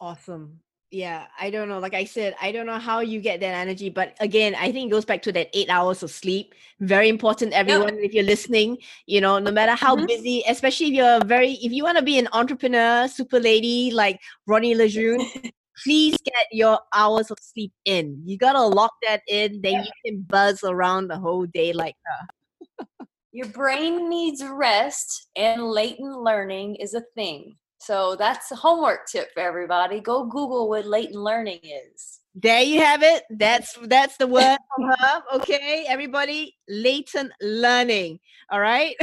Awesome. Yeah, I don't know. Like I said, I don't know how you get that energy, but again, I think it goes back to that eight hours of sleep. Very important, everyone. If you're listening, you know, no matter how Mhm. busy, especially if you're very, if you want to be an entrepreneur, super lady like Ronny LeJeune, please get your hours of sleep in. You gotta lock that in, then you can buzz around the whole day like Your brain needs rest, and latent learning is a thing. So that's a homework tip for everybody. Go Google what latent learning is. There you have it. That's that's the word from her. Okay, everybody, latent learning. All right.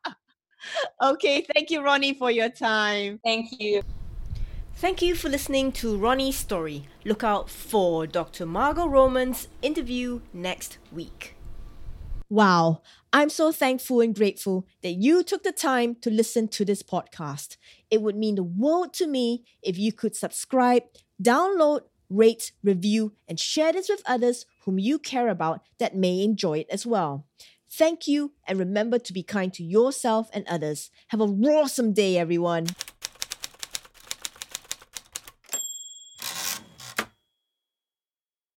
okay, thank you, Ronny, for your time. Thank you. Thank you for listening to Ronny's story. Look out for Dr. Margo Roman's interview next week. Wow, I'm so thankful and grateful that you took the time to listen to this podcast. It would mean the world to me if you could subscribe, download, rate, review, and share this with others whom you care about that may enjoy it as well. Thank you, and remember to be kind to yourself and others. Have a awesome day, everyone.